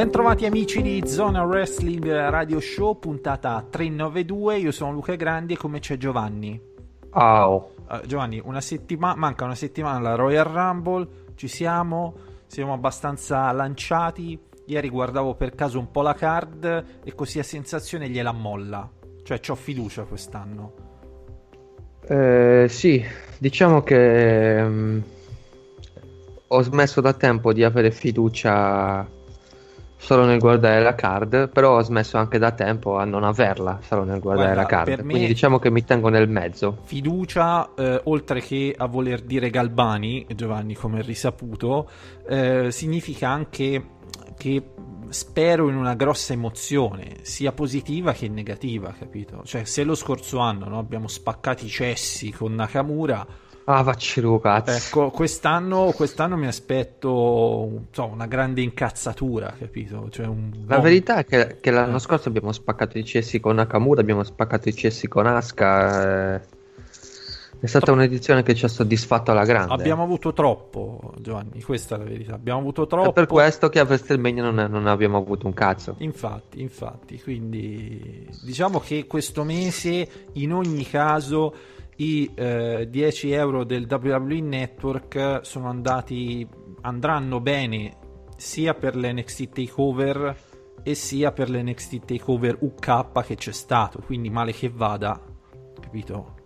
Bentrovati amici di Zona Wrestling Radio Show, puntata 392. Io sono Luca Grandi e come c'è Giovanni. Oh. Uh, Giovanni, una settimana, manca una settimana alla Royal Rumble, ci siamo, siamo abbastanza lanciati. Ieri guardavo per caso un po' la card e così a sensazione gliela molla. Cioè, ho fiducia quest'anno. Eh, sì, diciamo che um, ho smesso da tempo di avere fiducia solo nel guardare la card, però ho smesso anche da tempo a non averla solo nel guardare Guarda, la card. Quindi diciamo che mi tengo nel mezzo. Fiducia, eh, oltre che a voler dire Galbani, Giovanni, come risaputo, eh, significa anche che spero in una grossa emozione, sia positiva che negativa, capito? Cioè, se lo scorso anno no, abbiamo spaccato i cessi con Nakamura, Ah, vaccilu, cazzo. ecco, quest'anno, quest'anno mi aspetto so, una grande incazzatura, capito? Cioè, un La verità è che, che l'anno Eh. scorso abbiamo spaccato i cessi con Nakamura, abbiamo spaccato i cessi con Asuka. eh. È stata un'edizione che ci ha soddisfatto alla grande. Abbiamo avuto troppo, Giovanni, questa è la verità. Abbiamo avuto È troppo. per questo che a WrestleMania non, non abbiamo avuto un cazzo. Infatti, infatti, quindi diciamo che questo mese in ogni caso i eh, 10 euro del WWE Network sono andati, andranno bene sia per l'NXT Takeover e sia per l'NXT Takeover UK che c'è stato, quindi male che vada, capito?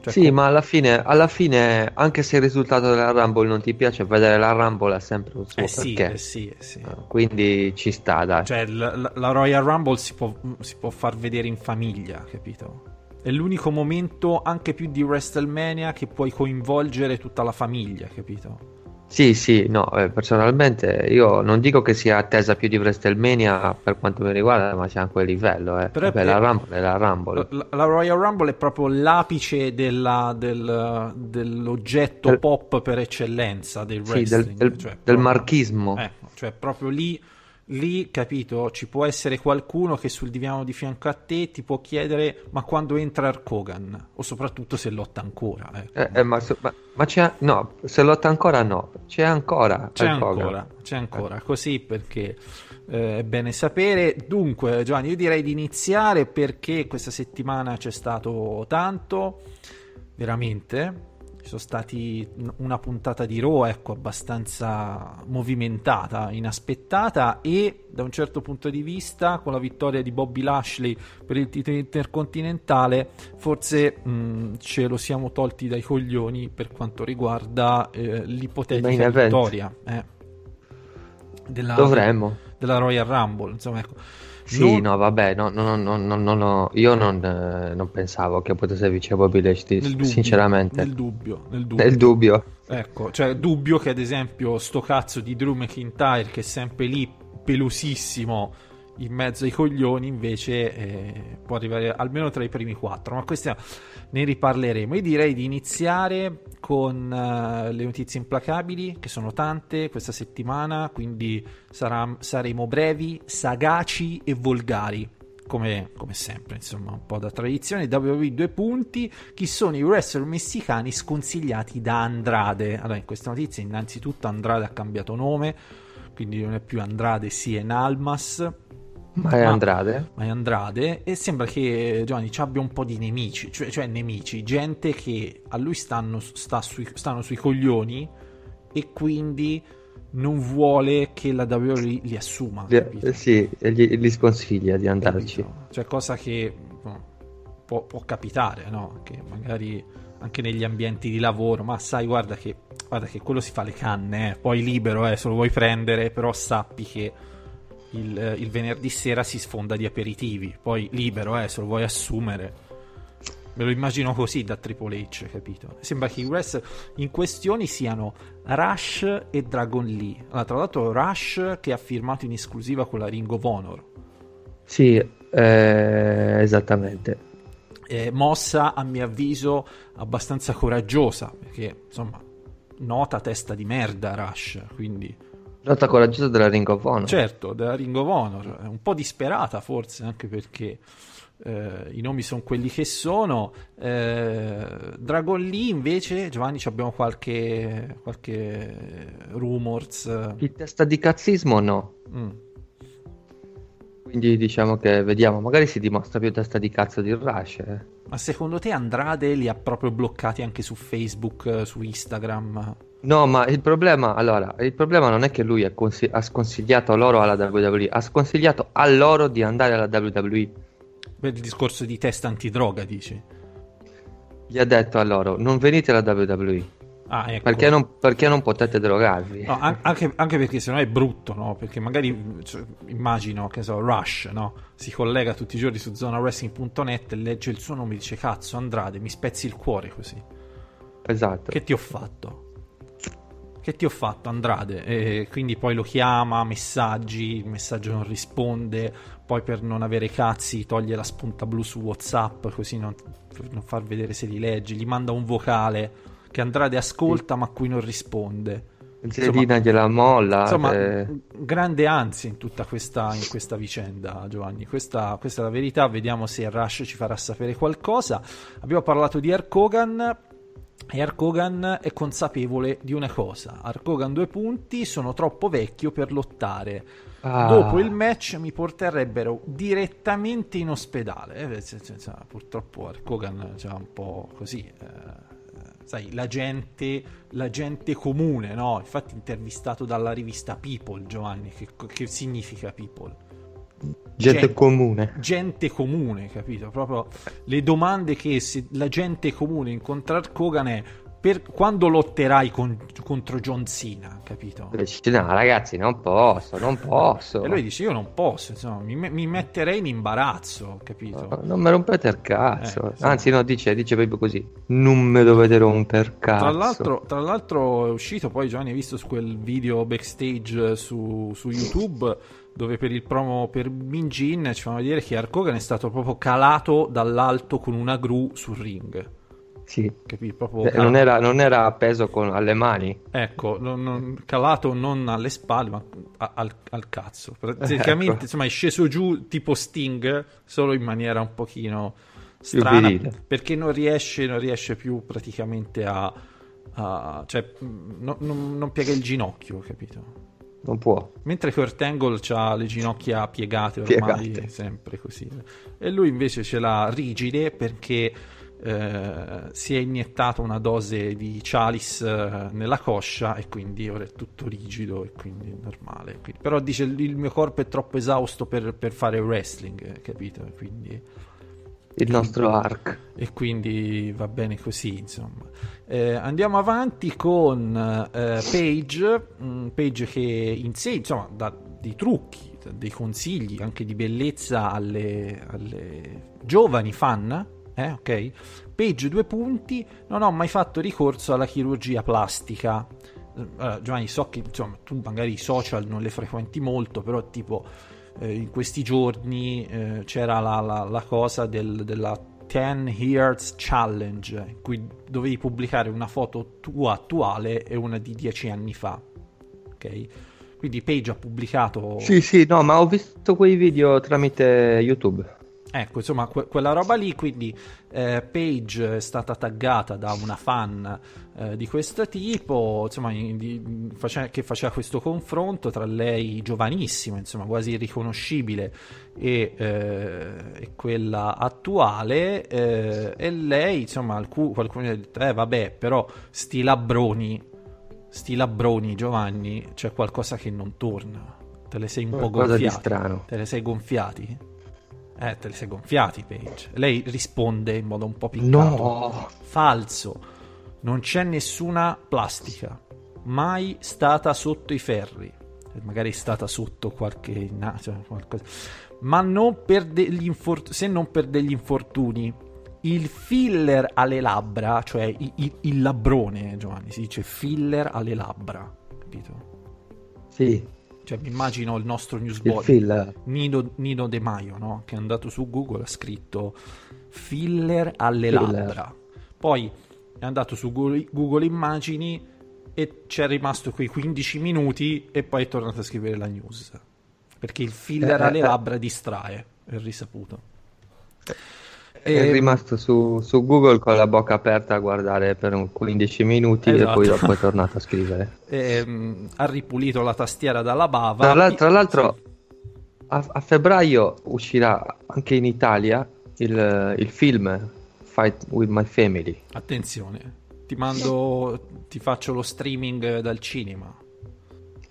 Cioè, sì, com- ma alla fine, alla fine, anche se il risultato della Rumble non ti piace, vedere la Rumble ha sempre un suo eh sì, perché. eh sì, eh sì. Quindi ci sta, dai. Cioè, la- la Royal Rumble si può, si può far vedere in famiglia, capito? È l'unico momento, anche più di WrestleMania, che puoi coinvolgere tutta la famiglia, capito? Sì, sì, no, eh, personalmente io non dico che sia attesa più di WrestleMania per quanto mi riguarda, ma sia a quel livello, eh. Vabbè, la Rumble è la Rumble. La, la Royal Rumble è proprio l'apice della- del- dell'oggetto Del- pop per eccellenza del Sì, del, wrestling. del- cioè, del proprio- marchismo. Ecco, cioè proprio lì, lì, capito, ci può essere qualcuno che sul divano di fianco a te ti può chiedere ma quando entra Hulk Hogan? O soprattutto se lotta ancora. ecco. Eh, eh, ma, ma- ma c'è, no, se lotta ancora no, c'è ancora. C'è Hulk Hogan. ancora, c'è ancora, così perché eh, è bene sapere. Dunque, Giovanni, io direi di iniziare perché questa settimana c'è stato tanto, veramente. Sono stati una puntata di Raw, ecco, abbastanza movimentata, inaspettata e da un certo punto di vista, con la vittoria di Bobby Lashley per il titolo intercontinentale, forse mh, ce lo siamo tolti dai coglioni per quanto riguarda eh, l'ipotetica vittoria eh, della, della Royal Rumble. Insomma, ecco. Sì, no, vabbè, no, no, no, no, no, no, io non, eh, non pensavo che potesse vincere Bobby Lashley, sinceramente. nel dubbio, nel dubbio. Nel dubbio. Ecco, cioè dubbio che ad esempio sto cazzo di Drew McIntyre che è sempre lì pelosissimo in mezzo ai coglioni invece eh, può arrivare almeno tra i primi quattro, ma queste ne riparleremo. Io direi di iniziare con eh, le notizie implacabili, che sono tante questa settimana, quindi sarà- saremo brevi, sagaci e volgari. Come, come sempre, insomma, un po' da tradizione. WWE due punti. Chi sono i wrestler messicani sconsigliati da Andrade? Allora, in questa notizia, innanzitutto, Andrade ha cambiato nome, quindi non è più Andrade, Sien Almas Ma è Andrade? ma è Andrade e sembra che Giovanni ci abbia un po' di nemici, cioè, cioè nemici, gente che a lui stanno, sta sui, stanno sui coglioni e quindi non vuole che la WWE li assuma. Li- capito? eh, sì, e gli, gli sconsiglia di andarci. Capito? Cioè cosa che no, può, può capitare, no? Che magari anche negli ambienti di lavoro, ma sai, guarda che, guarda che quello si fa le canne, eh, poi libero, eh, se lo vuoi prendere, però sappi che il, eh, il venerdì sera si sfonda di aperitivi, poi libero, eh, se lo vuoi assumere. Me lo immagino così da Triple H, capito? Sembra che i wrestler in questioni siano Rush e Dragon Lee. Allora, tra l'altro Rush che ha firmato in esclusiva con la Ring of Honor. Sì, eh, esattamente. eh, mossa a mio avviso abbastanza coraggiosa, perché insomma, nota testa di merda Rush, quindi... Nota coraggiosa della Ring of Honor. Certo, della Ring of Honor, un po' disperata forse anche perché eh, i nomi sono quelli che sono. Eh, Dragon Lee invece, Giovanni, abbiamo qualche, qualche rumors. Il testa di cazzismo no. Mm. Quindi diciamo che vediamo, magari si dimostra più testa di cazzo di Rush. Eh. Ma secondo te Andrade li ha proprio bloccati anche su Facebook, su Instagram? No, ma il problema, allora, il problema non è che lui ha, consigli- ha sconsigliato loro alla WWE, ha sconsigliato a loro di andare alla WWE. Per il discorso di test antidroga, dici? Gli ha detto a loro, non venite alla WWE. Ah, ecco. perché, non, perché, non, potete drogarvi? No, anche, anche, perché sennò è brutto, no? Perché magari cioè, immagino che so, Rush no? si collega tutti i giorni su zonawrestling.net e legge il suo nome e dice: Cazzo, Andrade, mi spezzi il cuore così. Esatto. Che ti ho fatto? Che ti ho fatto, Andrade? E quindi poi lo chiama, messaggi, il messaggio non risponde. Poi per non avere cazzi toglie la spunta blu su WhatsApp, così non, per non far vedere se li leggi. Gli manda un vocale che Andrade ascolta sì. ma a cui non risponde. Zedina gliela molla. Insomma, eh. grande ansia in tutta questa, in questa vicenda, Giovanni. Questa, questa, è la verità. Vediamo se Rush ci farà sapere qualcosa. Abbiamo parlato di Ark Hogan. E Ark Hogan è consapevole di una cosa: Ark Hogan due punti, sono troppo vecchio per lottare. Ah. Dopo il match mi porterebbero direttamente in ospedale. Eh, purtroppo Ark Hogan c'è un po' così. Eh sai, la gente, la gente comune, no? Infatti intervistato dalla rivista People, Giovanni, che, che significa People? Gente, gente, comune. Gente comune, capito? Proprio le domande che se la gente comune incontra Kogan è per quando lotterai con, contro John Cena, capito? Dice, no, ragazzi, non posso, non posso. E lui dice: Io non posso, insomma, mi, mi metterei in imbarazzo, capito? No, non mi rompete il cazzo. Eh, Anzi, no, dice, dice proprio così: Non mi dovete rompere cazzo. Tra l'altro, tra l'altro, è uscito poi Giovanni, hai visto su quel video backstage su, su YouTube dove per il promo per Minjin ci fanno vedere che Arkogan è stato proprio calato dall'alto con una gru sul ring. Sì. Capì? Proprio eh, non, era, non, era, appeso con, alle mani. Ecco, non, non, calato non alle spalle, ma a, al, al, cazzo. Praticamente, ecco. insomma, è sceso giù tipo Sting, solo in maniera un pochino strana, perché non riesce, non riesce più praticamente a... a cioè, non piega il ginocchio, capito? non può. Mentre Kurt Angle ha le ginocchia piegate ormai, piegate. sempre così. E lui invece ce l'ha rigide perché eh, si è iniettato una dose di Chalice eh, nella coscia e quindi ora è tutto rigido e quindi è normale. Quindi, però dice il, mio corpo è troppo esausto per, per fare wrestling, eh, capito? Quindi, il nostro arc. E quindi va bene così, insomma. Eh, andiamo avanti con Page, um, Page che insegna, insomma, dà dei trucchi, dei consigli anche di bellezza alle, alle giovani fan eh, ok? Page due punti, non ho mai fatto ricorso alla chirurgia plastica. Allora, Giovanni, so che insomma, tu magari i social non le frequenti molto, però tipo eh, in questi giorni eh, c'era la, la, la cosa del, della 10 Years Challenge, in cui dovevi pubblicare una foto tua attuale e una di 10 anni fa. Ok? Quindi Page ha pubblicato... Sì, sì, no, ma ho visto quei video tramite YouTube. Ecco, insomma, que- quella roba lì, quindi eh, Paige è stata taggata da una fan eh, di questo tipo, insomma, in, di, face- che faceva questo confronto tra lei giovanissima, insomma, quasi irriconoscibile, e, eh, e quella attuale, eh, e lei, insomma, alc- qualcuno ha detto, eh vabbè, però sti labbroni, sti labbroni, Giovanni, c'è qualcosa che non torna. Te le sei un po' gonfiati. Te le sei gonfiati? Eh, te li sei gonfiati, Page. Lei risponde in modo un po' piccato. No! Falso. Non c'è nessuna plastica. Mai stata sotto i ferri. Eh, magari è stata sotto qualche... Cioè, qualcosa. Ma non per degli infortuni. Se non per degli infortuni. Il filler alle labbra, cioè il, il, il labbrone, Giovanni, si dice filler alle labbra. Capito? Sì cioè mi immagino il nostro newsboy. Nino, Nino De Maio, no? che è andato su Google, ha scritto filler alle Filler. labbra. Poi è andato su Google, Google Immagini e c'è rimasto quei 15 minuti e poi è tornato a scrivere la news. Perché il filler Eh, alle eh. labbra distrae, è risaputo. È E- rimasto su, su Google con la bocca aperta a guardare per un 15 minuti Esatto. e poi dopo è tornato a scrivere. ehm, ha ripulito la tastiera dalla bava. Tra, l'al- tra l'altro, a, a febbraio uscirà anche in Italia il, il film Fight with My Family. Attenzione, ti mando, ti faccio lo streaming dal cinema.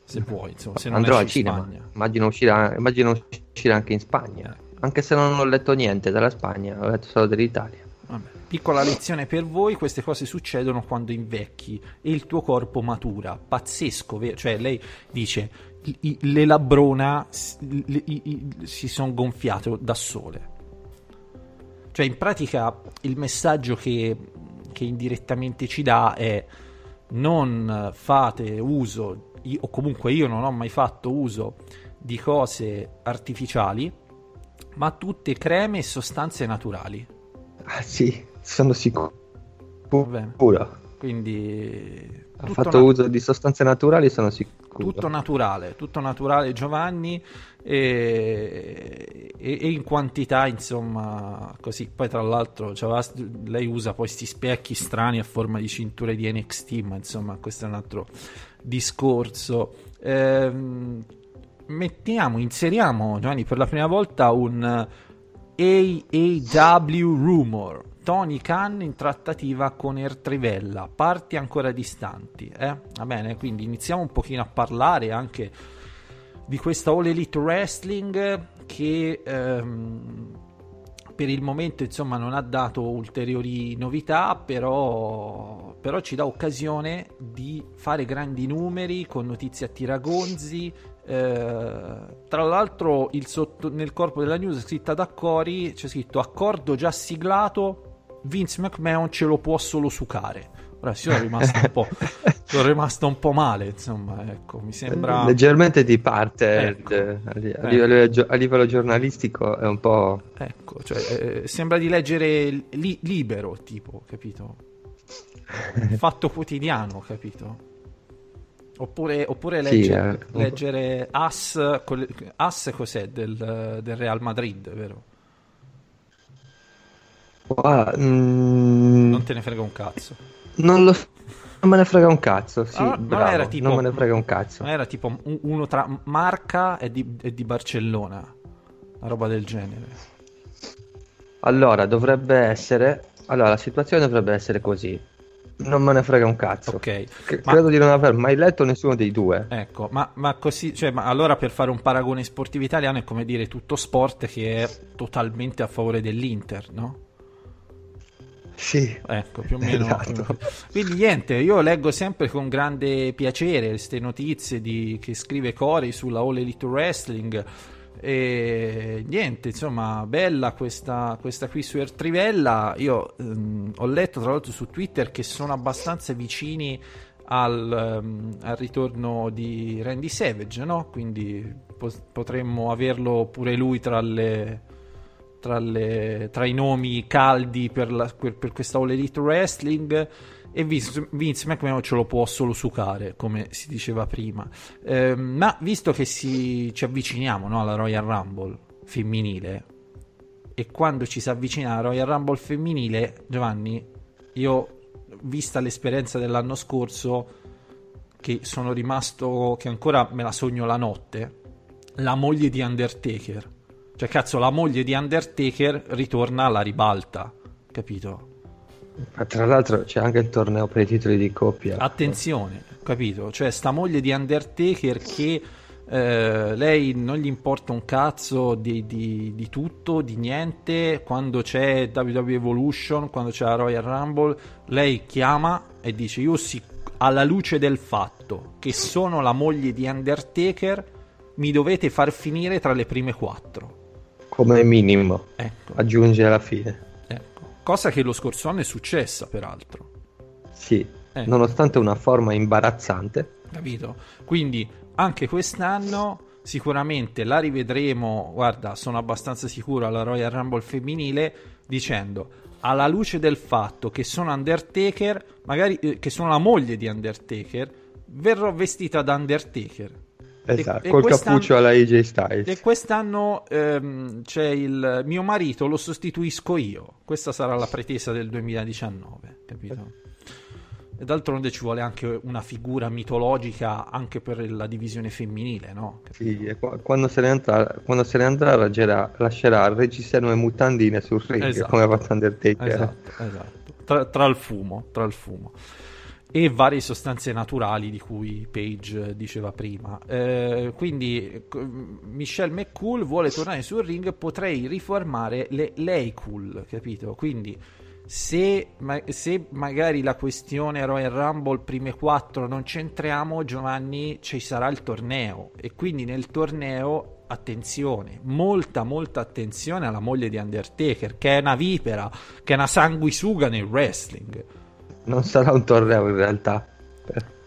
Se vuoi, insomma, se non Andrò al in cinema. Spagna. Immagino uscirà, immagino uscirà anche in Spagna. Anche se non ho letto niente della Spagna, ho letto solo dell'Italia. Vabbè, Piccola lezione per voi, queste cose succedono quando invecchi e il tuo corpo matura. Pazzesco, vero? Cioè lei dice, le i- si sono gonfiate da sole. Cioè in pratica il messaggio che, che indirettamente ci dà è non fate uso, io- o comunque io non ho mai fatto uso di cose artificiali, ma tutte creme e sostanze naturali. Ah sì, sono sicuro. Quindi Ha fatto na- uso di sostanze naturali, sono sicuro. tutto naturale, tutto naturale Giovanni e, e- e in quantità insomma così. Poi tra l'altro c'aveva- lei usa poi questi specchi strani a forma di cinture di NXT, ma insomma questo è un altro discorso. Ehm, mettiamo, inseriamo Giovanni per la prima volta un AAW Rumor. Tony Khan in trattativa con Ertrivella, parti ancora distanti. Eh? Va bene, quindi iniziamo un pochino a parlare anche di questa All Elite Wrestling che ehm, per il momento insomma non ha dato ulteriori novità, però, però ci dà occasione di fare grandi numeri con notizie a tiragonzi. Eh, tra l'altro il sotto- nel corpo della news scritta da Cori c'è scritto accordo già siglato Vince McMahon ce lo può solo sucare ora sì, sono rimasto un po' sono rimasto un po' male insomma ecco mi sembra Leggermente di parte Ecco. eh, a, li- a Ecco. livello, gio- a livello giornalistico è un po'... ecco cioè, eh, sembra di leggere li- libero tipo capito fatto quotidiano capito oppure, oppure Sì, leggere, eh. leggere As, As cos'è del, del Real Madrid vero? Ah, mm, non te ne frega un cazzo non lo so, non me ne frega un cazzo, sì, Ah, non bravo, era tipo- non me ne frega un cazzo. Non era tipo un- uno tra Marca e di, e di Barcellona, una roba del genere. Allora, dovrebbe essere... Allora, la situazione dovrebbe essere così. Non me ne frega un cazzo. Ok, C- ma- Credo di non aver mai letto nessuno dei due. Ecco, ma, ma così, cioè, ma allora per fare un paragone sportivo italiano è come dire tutto sport che è totalmente a favore dell'Inter, no? Sì. Ecco, più o meno. Esatto. Quindi niente, io leggo sempre con grande piacere queste notizie di- che scrive Cori sulla All Elite Wrestling. E niente, insomma, bella questa, questa qui su Ertrivella. Io ehm, ho letto tra l'altro su Twitter che sono abbastanza vicini al, ehm, al ritorno di Randy Savage, no? Quindi po- potremmo averlo pure lui tra le, tra, le- tra i nomi caldi per, la- per- per questa All Elite Wrestling e Vince, McMahon ce lo può solo sucare come si diceva prima Ehm, ma visto che si- ci avviciniamo no, alla Royal Rumble femminile e quando ci si avvicina alla Royal Rumble femminile Giovanni io vista l'esperienza dell'anno scorso che sono rimasto che ancora me la sogno la notte la moglie di Undertaker cioè, cazzo, la moglie di Undertaker ritorna alla ribalta, capito? Ma tra l'altro c'è anche il torneo per i titoli di coppia. Attenzione, capito? Cioè, sta moglie di Undertaker che eh, lei non gli importa un cazzo di, di- di tutto, di niente. Quando c'è WWE Evolution, quando c'è la Royal Rumble, lei chiama e dice: Io sì, alla luce del fatto che sono la moglie di Undertaker, mi dovete far finire tra le prime quattro. Come minimo. Ecco. Aggiunge alla fine. Cosa che lo scorso anno è successa, peraltro. Sì. Eh. Nonostante una forma imbarazzante. Capito? Quindi anche quest'anno sicuramente la rivedremo, guarda, sono abbastanza sicuro alla Royal Rumble femminile dicendo alla luce del fatto che sono Undertaker, magari eh, che sono la moglie di Undertaker, verrò vestita da Undertaker. Esatto, e, col cappuccio alla AJ Styles. E quest'anno ehm, c'è il mio marito, lo sostituisco io. Questa sarà la pretesa del 2019, capito? E d'altronde ci vuole anche una figura mitologica anche per la divisione femminile, no? Sì, quando se ne andrà, quando se ne andrà lascerà, lascerà reggiseno nuove mutandine sul ring, esatto. come ha fatto Undertaker. Esatto, esatto. Tra, tra, il fumo, tra il fumo. E varie sostanze naturali di cui Page diceva prima. Eh, quindi Michelle McCool vuole tornare sul ring, potrei riformare le lei cool, capito? Quindi se, ma, se, magari la questione Royal Rumble prime quattro non c'entriamo, Giovanni, ci sarà il torneo e quindi nel torneo attenzione, molta molta attenzione alla moglie di Undertaker, che è una vipera, che è una sanguisuga nel wrestling. Non sarà un torneo in realtà.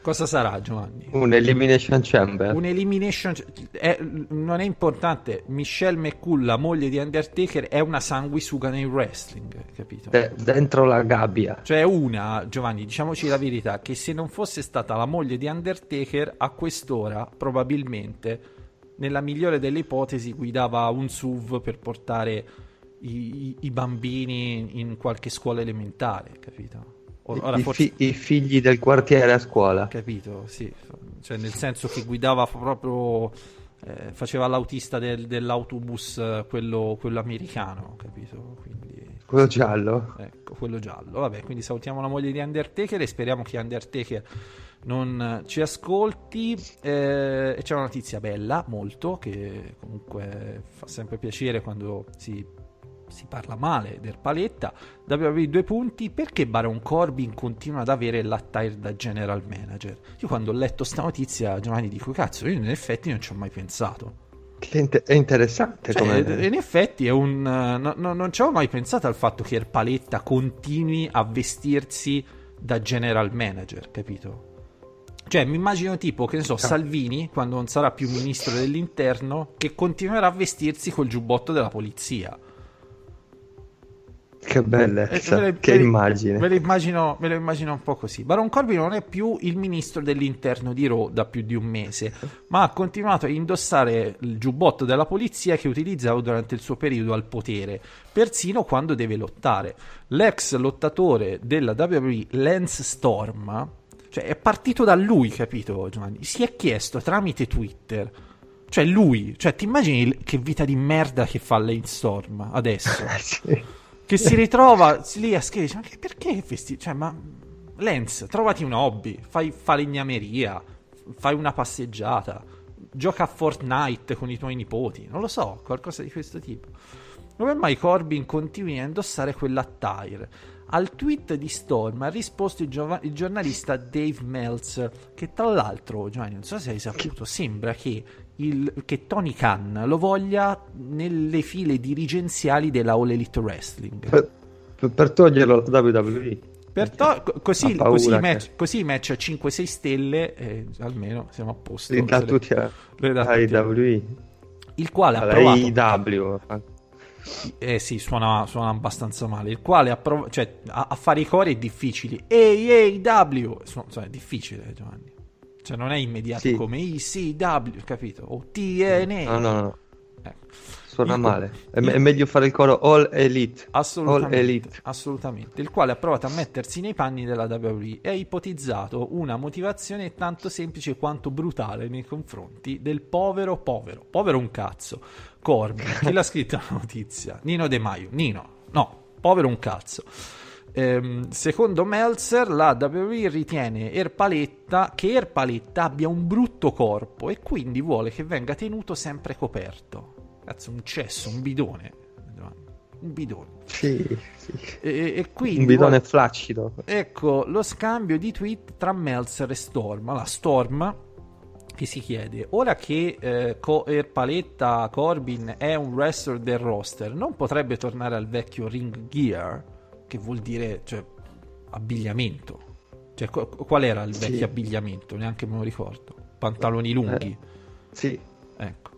Cosa sarà Giovanni? Un Elimination Chamber. Un Elimination è, Non è importante. Michelle McCool, la moglie di Undertaker, è una sanguisuga nel wrestling, capito? De- dentro la gabbia. Cioè una, Giovanni, diciamoci la verità, che se non fosse stata la moglie di Undertaker, a quest'ora probabilmente, nella migliore delle ipotesi, guidava un SUV per portare i, i, i bambini in qualche scuola elementare, capito? Ora, I, forse... I, figli del quartiere a scuola. Capito, sì. Cioè, nel senso che guidava proprio... Eh, faceva l'autista del, dell'autobus, quello, quello, americano, capito? Quindi... Quello giallo? Ecco, quello giallo. Vabbè, quindi salutiamo la moglie di Undertaker e speriamo che Undertaker non ci ascolti. Eh, e c'è una notizia bella, molto, che comunque fa sempre piacere quando si si parla male del paletta, WWE due punti, perché Baron Corbin continua ad avere l'attire da general manager? Io quando ho letto sta notizia, Giovanni, dico, cazzo, io in effetti non ci ho mai pensato. È interessante cioè, come... In effetti è un... No, no, non ci avevo mai pensato al fatto che il paletta continui a vestirsi da general manager, capito? Cioè, mi immagino tipo, che ne so, Salvini, quando non sarà più ministro dell'interno, che continuerà a vestirsi col giubbotto della polizia. Che bellezza, eh, che immagine. Me lo, immagino, me lo immagino un po' così. Baron Corbin non è più il ministro dell'interno di Raw da più di un mese, ma ha continuato a indossare il giubbotto della polizia che utilizzava durante il suo periodo al potere, persino quando deve lottare. L'ex lottatore della WWE, Lance Storm, cioè è partito da lui, capito Giovanni? Si è chiesto tramite Twitter... Cioè lui, cioè ti immagini che vita di merda che fa Lance Storm adesso? sì che si ritrova lì a scrivere, ma perché vestito? Cioè, ma Lenz, trovati un hobby, fai falegnameria, fai una passeggiata, gioca a Fortnite con i tuoi nipoti, non lo so, qualcosa di questo tipo. Come mai Corbin continui a indossare quell'attire? Al tweet di Storm ha risposto il, giov- il, giornalista Dave Meltzer, che tra l'altro, Giovanni, non so se hai saputo, sembra che il, che Tony Khan lo voglia nelle file dirigenziali della All Elite Wrestling. Per, per toglierlo da WWE. Per to- così, così, match, così match a 5-6 stelle, eh, almeno siamo a posto. Le da tutti a, WWE. Il quale ha provato... AEW. Eh sì, suona, suona, abbastanza male. Il quale ha provato... Cioè, a, a, fare i cori è difficile. Ehi, ehi, W! Suona, è difficile, Giovanni. Cioè non è immediato sì. come ECW, capito? O TNA. No, no, no. Ecco. Suona il, male. È, il, è, meglio fare il coro All Elite. Assolutamente, All Elite. assolutamente. Il quale ha provato a mettersi nei panni della WWE e ha ipotizzato una motivazione tanto semplice quanto brutale nei confronti del povero povero. Povero un cazzo. Corbin. Chi l'ha scritta la notizia? Nino De Maio. Nino. No, povero un cazzo Ehm, secondo Meltzer, la WWE ritiene Erpaletta che Erpaletta abbia un brutto corpo e quindi vuole che venga tenuto sempre coperto. Cazzo, un cesso, un bidone. Un bidone. Sì, sì. E, e quindi un bidone vuole... flaccido. Ecco lo scambio di tweet tra Meltzer e Storm. La Storm che si chiede ora che eh, Co- Erpaletta Corbin è un wrestler del roster non potrebbe tornare al vecchio ring gear che vuol dire cioè, abbigliamento. Cioè, qual era il vecchio sì. abbigliamento? Neanche me lo ricordo. pantaloni lunghi. Sì. Ecco.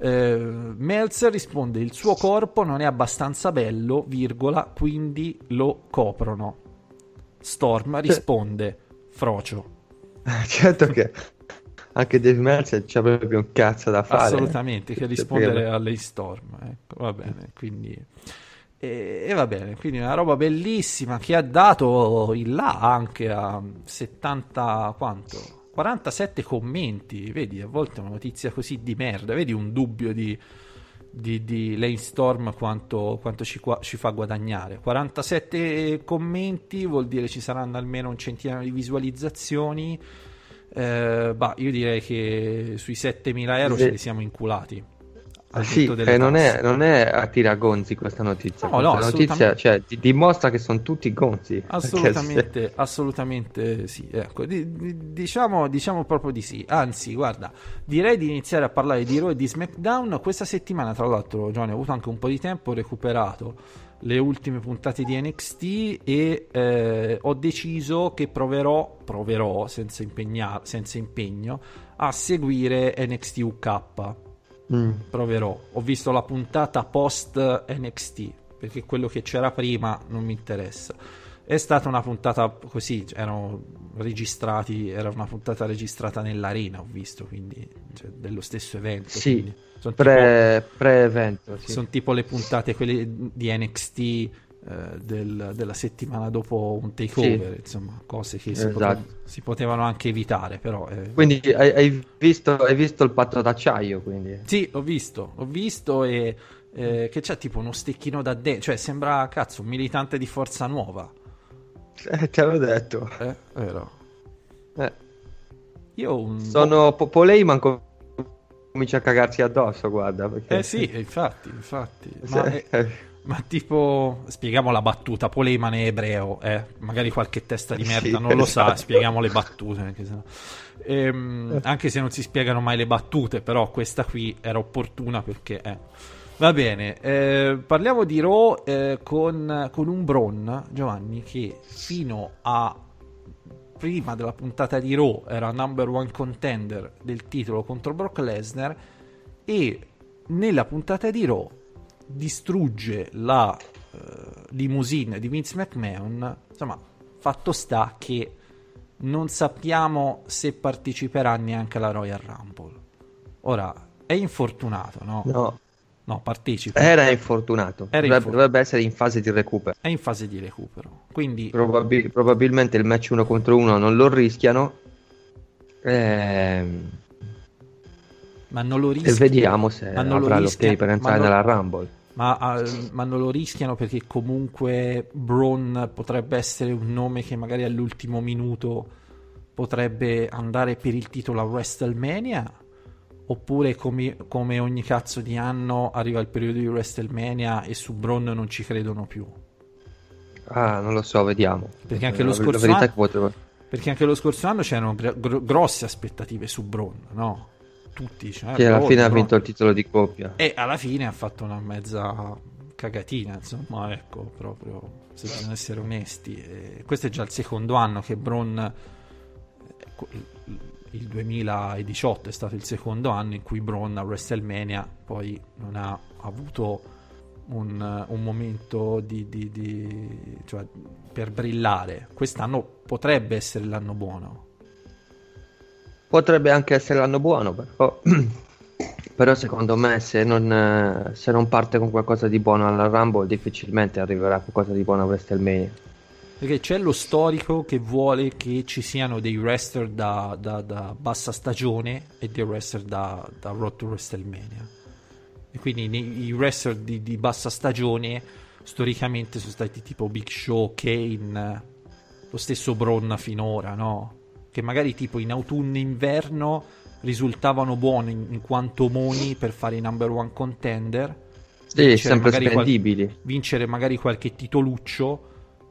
Eh, Meltzer risponde: Il suo corpo non è abbastanza bello, virgola, quindi lo coprono. Storm risponde: Frocio. Certo che anche Dave Meltzer c'ha proprio un cazzo da fare. Assolutamente, che rispondere lei Storm. Ecco, va bene, quindi... E, e va bene, quindi una roba bellissima che ha dato il là anche a 70 quanto? 47 commenti, vedi, a volte una notizia così di merda, vedi un dubbio di, di, di Lane Storm quanto, quanto ci, ci fa guadagnare. 47 commenti vuol dire ci saranno almeno un centinaio di visualizzazioni. Eh, bah, io direi che sui 7000 euro Sì. ce li siamo inculati. Ah, sì, eh, non, è, non è a tiragonzi questa notizia. No, no, questa notizia cioè, ti dimostra che sono tutti gonzi. Assolutamente, assolutamente sì. Ecco, di- di- diciamo, diciamo proprio di sì. Anzi, guarda, direi di iniziare a parlare di Raw e di SmackDown. Questa settimana, tra l'altro, Johnny, ho avuto anche un po' di tempo, ho recuperato le ultime puntate di NXT e eh, ho deciso che proverò, proverò senza, senza impegno, a seguire NXT UK. Mm. Proverò. Ho visto la puntata post NXT perché quello che c'era prima non mi interessa. È stata una puntata così, erano registrati, era una puntata registrata nell'arena, ho visto, quindi cioè, dello stesso evento. Sì, sono tipo- Pre, pre-evento, sì. sono tipo le puntate quelle di NXT eh, del- della settimana dopo un takeover, insomma, cose che si, Esatto. potevano, si potevano anche evitare, però eh, Quindi hai, hai visto, hai visto il patto d'acciaio, quindi. Sì, l'ho visto, l'ho visto e eh, che c'è tipo uno stecchino da dentro, cioè sembra cazzo un militante di Forza Nuova. Eh, te l'ho detto. Eh, vero. Eh, Io ho un sono po- Poleiman com- comincia a cagarsi addosso, guarda. Perché... Eh sì, infatti, infatti. Sì, Ma, eh, ma tipo, spieghiamo la battuta, Poleiman è ebreo, eh? magari qualche testa di merda Sì, non lo sa, esatto. spieghiamo le battute. Perché sennò- Ehm, anche se non si spiegano mai le battute, però questa qui era opportuna perché... eh. Va bene, eh, parliamo di Raw eh, con, con un Braun, Giovanni, che fino a prima della puntata di Raw era number one contender del titolo contro Brock Lesnar e nella puntata di Raw distrugge la eh, limousine di Vince McMahon. Insomma, fatto sta che non sappiamo se parteciperà neanche alla Royal Rumble. Ora, è infortunato, no? No, No, partecipa. era infortunato. Era dovrebbe, dovrebbe essere in fase di recupero. È in fase di recupero. Quindi, Probabil- probabilmente il match uno contro uno non lo rischiano. Ehm, ma non lo e rischia. vediamo se ma non lo avrà rischia- l'ok per entrare non- nella Rumble. Ma, eh, ma non lo rischiano perché comunque Braun potrebbe essere un nome che magari all'ultimo minuto potrebbe andare per il titolo a WrestleMania? Oppure come, come ogni cazzo di anno arriva il periodo di WrestleMania e su Braun non ci credono più? Ah, non lo so, vediamo. Perché anche lo scorso anno- potrebbe... Perché anche lo scorso anno c'erano gr- gr- grosse aspettative su Braun, no? Tutti, cioè, Sì, alla fine ha vinto il titolo di coppia. E alla fine ha fatto una mezza cagatina, insomma, ecco, proprio, se bisogna essere onesti. E questo è già il secondo anno che Braun, ecco, il- il 2018 è stato il secondo anno in cui Braun a WrestleMania poi non ha avuto un, un momento di, di- di- cioè, per brillare. Quest'anno potrebbe essere l'anno buono. Potrebbe anche essere l'anno buono, però, però secondo me se non, eh, se non parte con qualcosa di buono alla Rumble difficilmente arriverà qualcosa di buono a WrestleMania. Perché c'è lo storico che vuole che ci siano dei wrestler da, da- da bassa stagione e dei wrestler da, da Road to WrestleMania. E quindi i wrestler di, di bassa stagione storicamente sono stati tipo Big Show, Kane, lo stesso Braun finora, no? Che magari tipo in autunno e inverno risultavano buoni in, quanto moni per fare i number one contender. Sì, sempre magari qual- spendibili. vincere magari qualche titoluccio.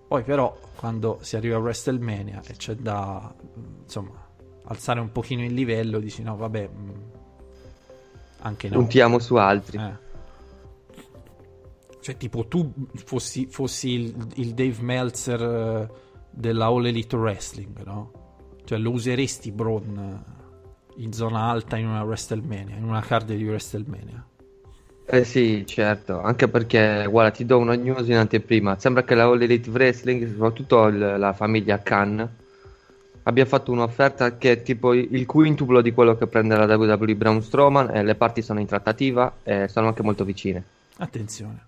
Poi però quando si arriva a WrestleMania e c'è da insomma alzare un pochino il livello, dici no, vabbè, mh, anche no. Puntiamo su altri. Eh. Cioè, tipo, tu fossi, fossi il, il Dave Meltzer eh, della All Elite Wrestling, no? Cioè, lo useresti Braun in zona alta in una WrestleMania, in una card di WrestleMania. Eh sì, certo, anche perché, guarda, ti do una news in anteprima. Sembra che la All Elite Wrestling, soprattutto il- la famiglia Khan, abbia fatto un'offerta che è tipo il quintuplo di quello che prende la WWE Braun Strowman e le parti sono in trattativa e sono anche molto vicine. Attenzione.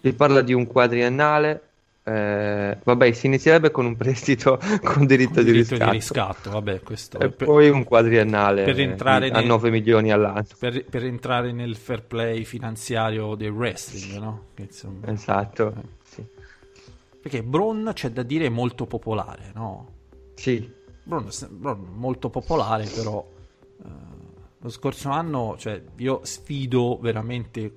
Si parla di un quadriennale, eh, vabbè, si inizierebbe con un prestito con diritto, Con di, diritto riscatto, di riscatto, vabbè, questo e per, poi un quadriennale per entrare a nel- 9 milioni all'anno. per- per entrare nel fair play finanziario del wrestling, no? Insomma, Esatto, sì. perché Braun c'è da dire molto popolare, no? Sì, Braun, Braun molto popolare, però eh, lo scorso anno, cioè, io sfido veramente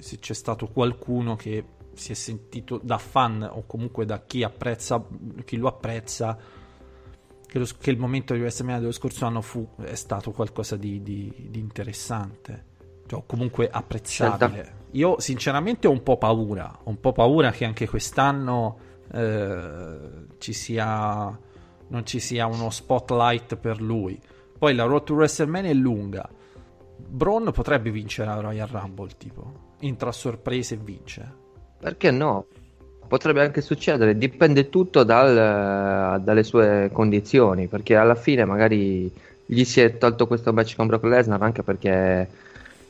se c'è stato qualcuno che si è sentito da fan o comunque da chi apprezza, chi lo apprezza, che, lo- che il momento di WrestleMania dello scorso anno fu, è stato qualcosa di, di- di interessante, cioè, o comunque apprezzabile. Io sinceramente ho un po' paura, ho un po' paura che anche quest'anno eh, ci sia, non ci sia uno spotlight per lui. Poi la road to WrestleMania è lunga. Braun potrebbe vincere la Royal Rumble, tipo. Entra a sorpresa e vince. Perché no? Potrebbe anche succedere, dipende tutto dal- dalle sue condizioni, perché alla fine magari gli si è tolto questo match con Brock Lesnar anche perché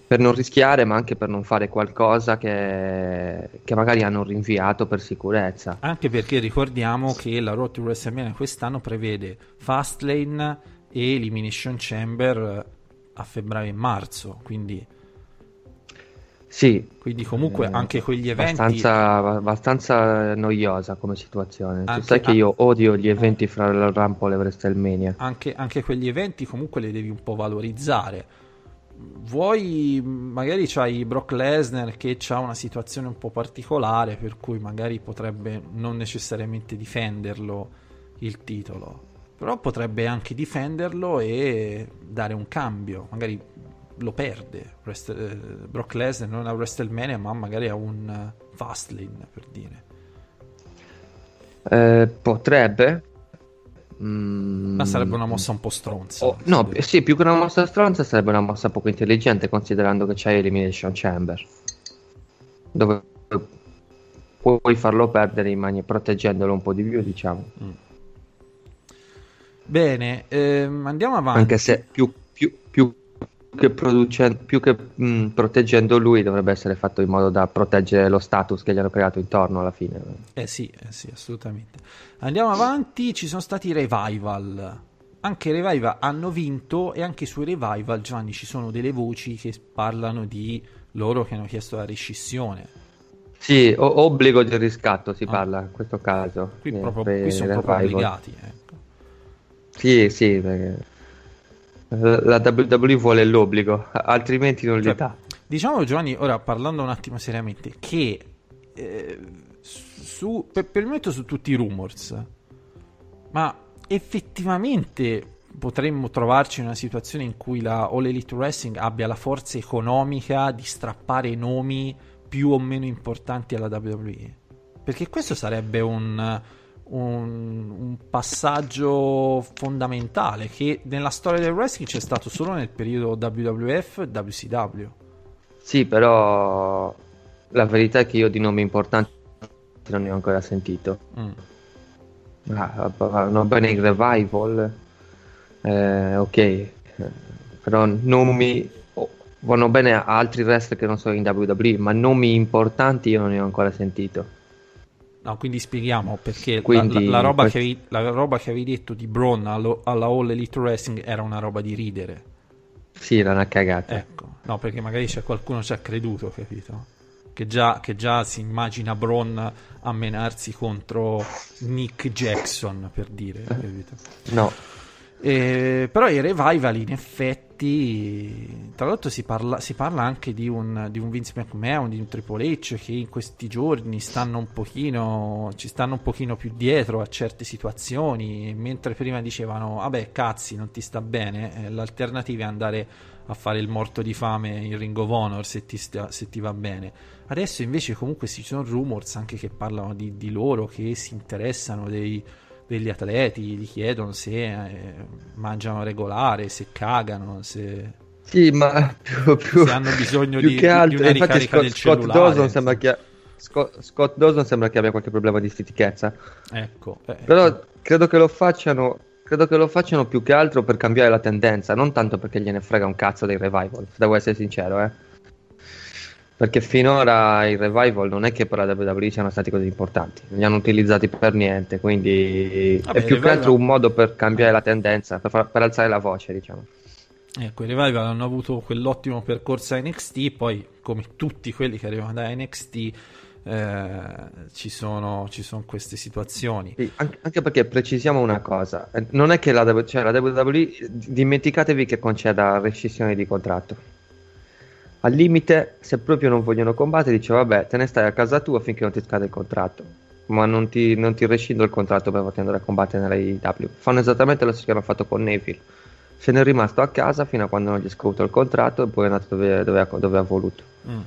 per non rischiare, ma anche per non fare qualcosa che, che magari hanno rinviato per sicurezza. Anche perché ricordiamo che la Road to WrestleMania quest'anno prevede Fastlane e Elimination Chamber eh, a febbraio e marzo. Quindi, Sì, quindi comunque Eh, anche quegli eventi. abbastanza, abbastanza noiosa come situazione. Tu Anche- sai che io odio gli eventi fra la Rumble e WrestleMania. anche, anche quegli eventi comunque li devi un po' valorizzare. Vuoi, magari c'hai Brock Lesnar che ha una situazione un po' particolare, per cui magari potrebbe non necessariamente difenderlo il titolo, però potrebbe anche difenderlo e dare un cambio. Magari lo perde Wrest- eh, Brock Lesnar non a WrestleMania, ma magari a un eh, Fastlane per dire. Eh, potrebbe. Mm, Ma sarebbe una mossa un po' stronza. oh, no, sì, più che una mossa stronza sarebbe una mossa poco intelligente considerando che c'è Elimination Chamber. Dove puoi farlo perdere in mani- proteggendolo un po' di più, diciamo. Bene, ehm, andiamo avanti. Anche se più, più- più che, produce- più che mm, proteggendo lui dovrebbe essere fatto in modo da proteggere lo status che gli hanno creato intorno alla fine. Eh sì, eh sì, assolutamente. Andiamo avanti, ci sono stati i revival. Anche i revival hanno vinto e anche sui revival, Giovanni, ci sono delle voci che parlano di loro che hanno chiesto la rescissione. Sì, o- obbligo di riscatto si Ah. parla in questo caso. Qui, eh, proprio, qui sono il proprio revival. obbligati. ecco. Sì, sì, perché la WWE vuole l'obbligo, altrimenti non Cioè, li dà. Diciamo Giovanni, ora parlando un attimo seriamente, che eh, su, per, per il momento su tutti i rumors, ma effettivamente potremmo trovarci in una situazione in cui la All Elite Wrestling abbia la forza economica di strappare nomi più o meno importanti alla WWE? Perché questo sarebbe un, un, un passaggio fondamentale che nella storia del wrestling c'è stato solo nel periodo WWF e WCW. Sì, però la verità è che io di nomi importanti non ne ho ancora sentito. Mm. Ah, vanno bene il revival, eh, ok, però nomi oh, vanno bene a altri wrestler che non sono in WWE, ma nomi importanti io non ne ho ancora sentito. No, quindi spieghiamo perché la- Quindi la, la roba quest- che avevi, la roba che avevi detto di Braun allo- alla All Elite Wrestling era una roba di ridere. Sì, era una cagata. Ecco, no, perché magari c'è qualcuno ci ha creduto, capito? Che già, che già si immagina Braun a menarsi contro Nick Jackson, per dire, capito? No, Eh, però i revival in effetti tra l'altro si parla, si parla anche di un, di un Vince McMahon di un Triple H che in questi giorni stanno un pochino ci stanno un pochino più dietro a certe situazioni mentre prima dicevano vabbè cazzi non ti sta bene eh, l'alternativa è andare a fare il morto di fame in Ring of Honor se ti, sta- se ti va bene. Adesso invece comunque ci sono rumors anche che parlano di, di loro che si interessano dei degli atleti, gli chiedono se eh, mangiano regolare, se cagano, se... Sì, ma più, più, se hanno bisogno più di, che altro, di una infatti ricarica Scott, del Scott cellulare. Dawson sembra che Scott, Scott Dawson sembra che abbia qualche problema di stitichezza. Ecco, eh, Però credo che lo facciano. Credo che lo facciano più che altro per cambiare la tendenza, non tanto perché gliene frega un cazzo dei revival, devo essere sincero, eh. Perché finora i revival non è che per la WWE siano stati così importanti, non li hanno utilizzati per niente, quindi Vabbè, è più che altro un modo per cambiare la tendenza, per, far- per alzare la voce, diciamo. Ecco, i Revival hanno avuto quell'ottimo percorso a NXT, poi come tutti quelli che arrivano da NXT eh, ci, sono, ci sono queste situazioni. Sì, anche, perché precisiamo una cosa, eh, non è che la, cioè, la WWE, dimenticatevi che conceda rescissione di contratto. Al limite, se proprio non vogliono combattere, dice vabbè, te ne stai a casa tua finché non ti scade il contratto. Ma non ti, non ti rescindo il contratto per poter andare a combattere nella IW. Fanno esattamente lo stesso che hanno fatto con Neville. Se ne è rimasto a casa fino a quando non gli è scaduto il contratto e poi è andato dove, dove dove ha voluto. Mm.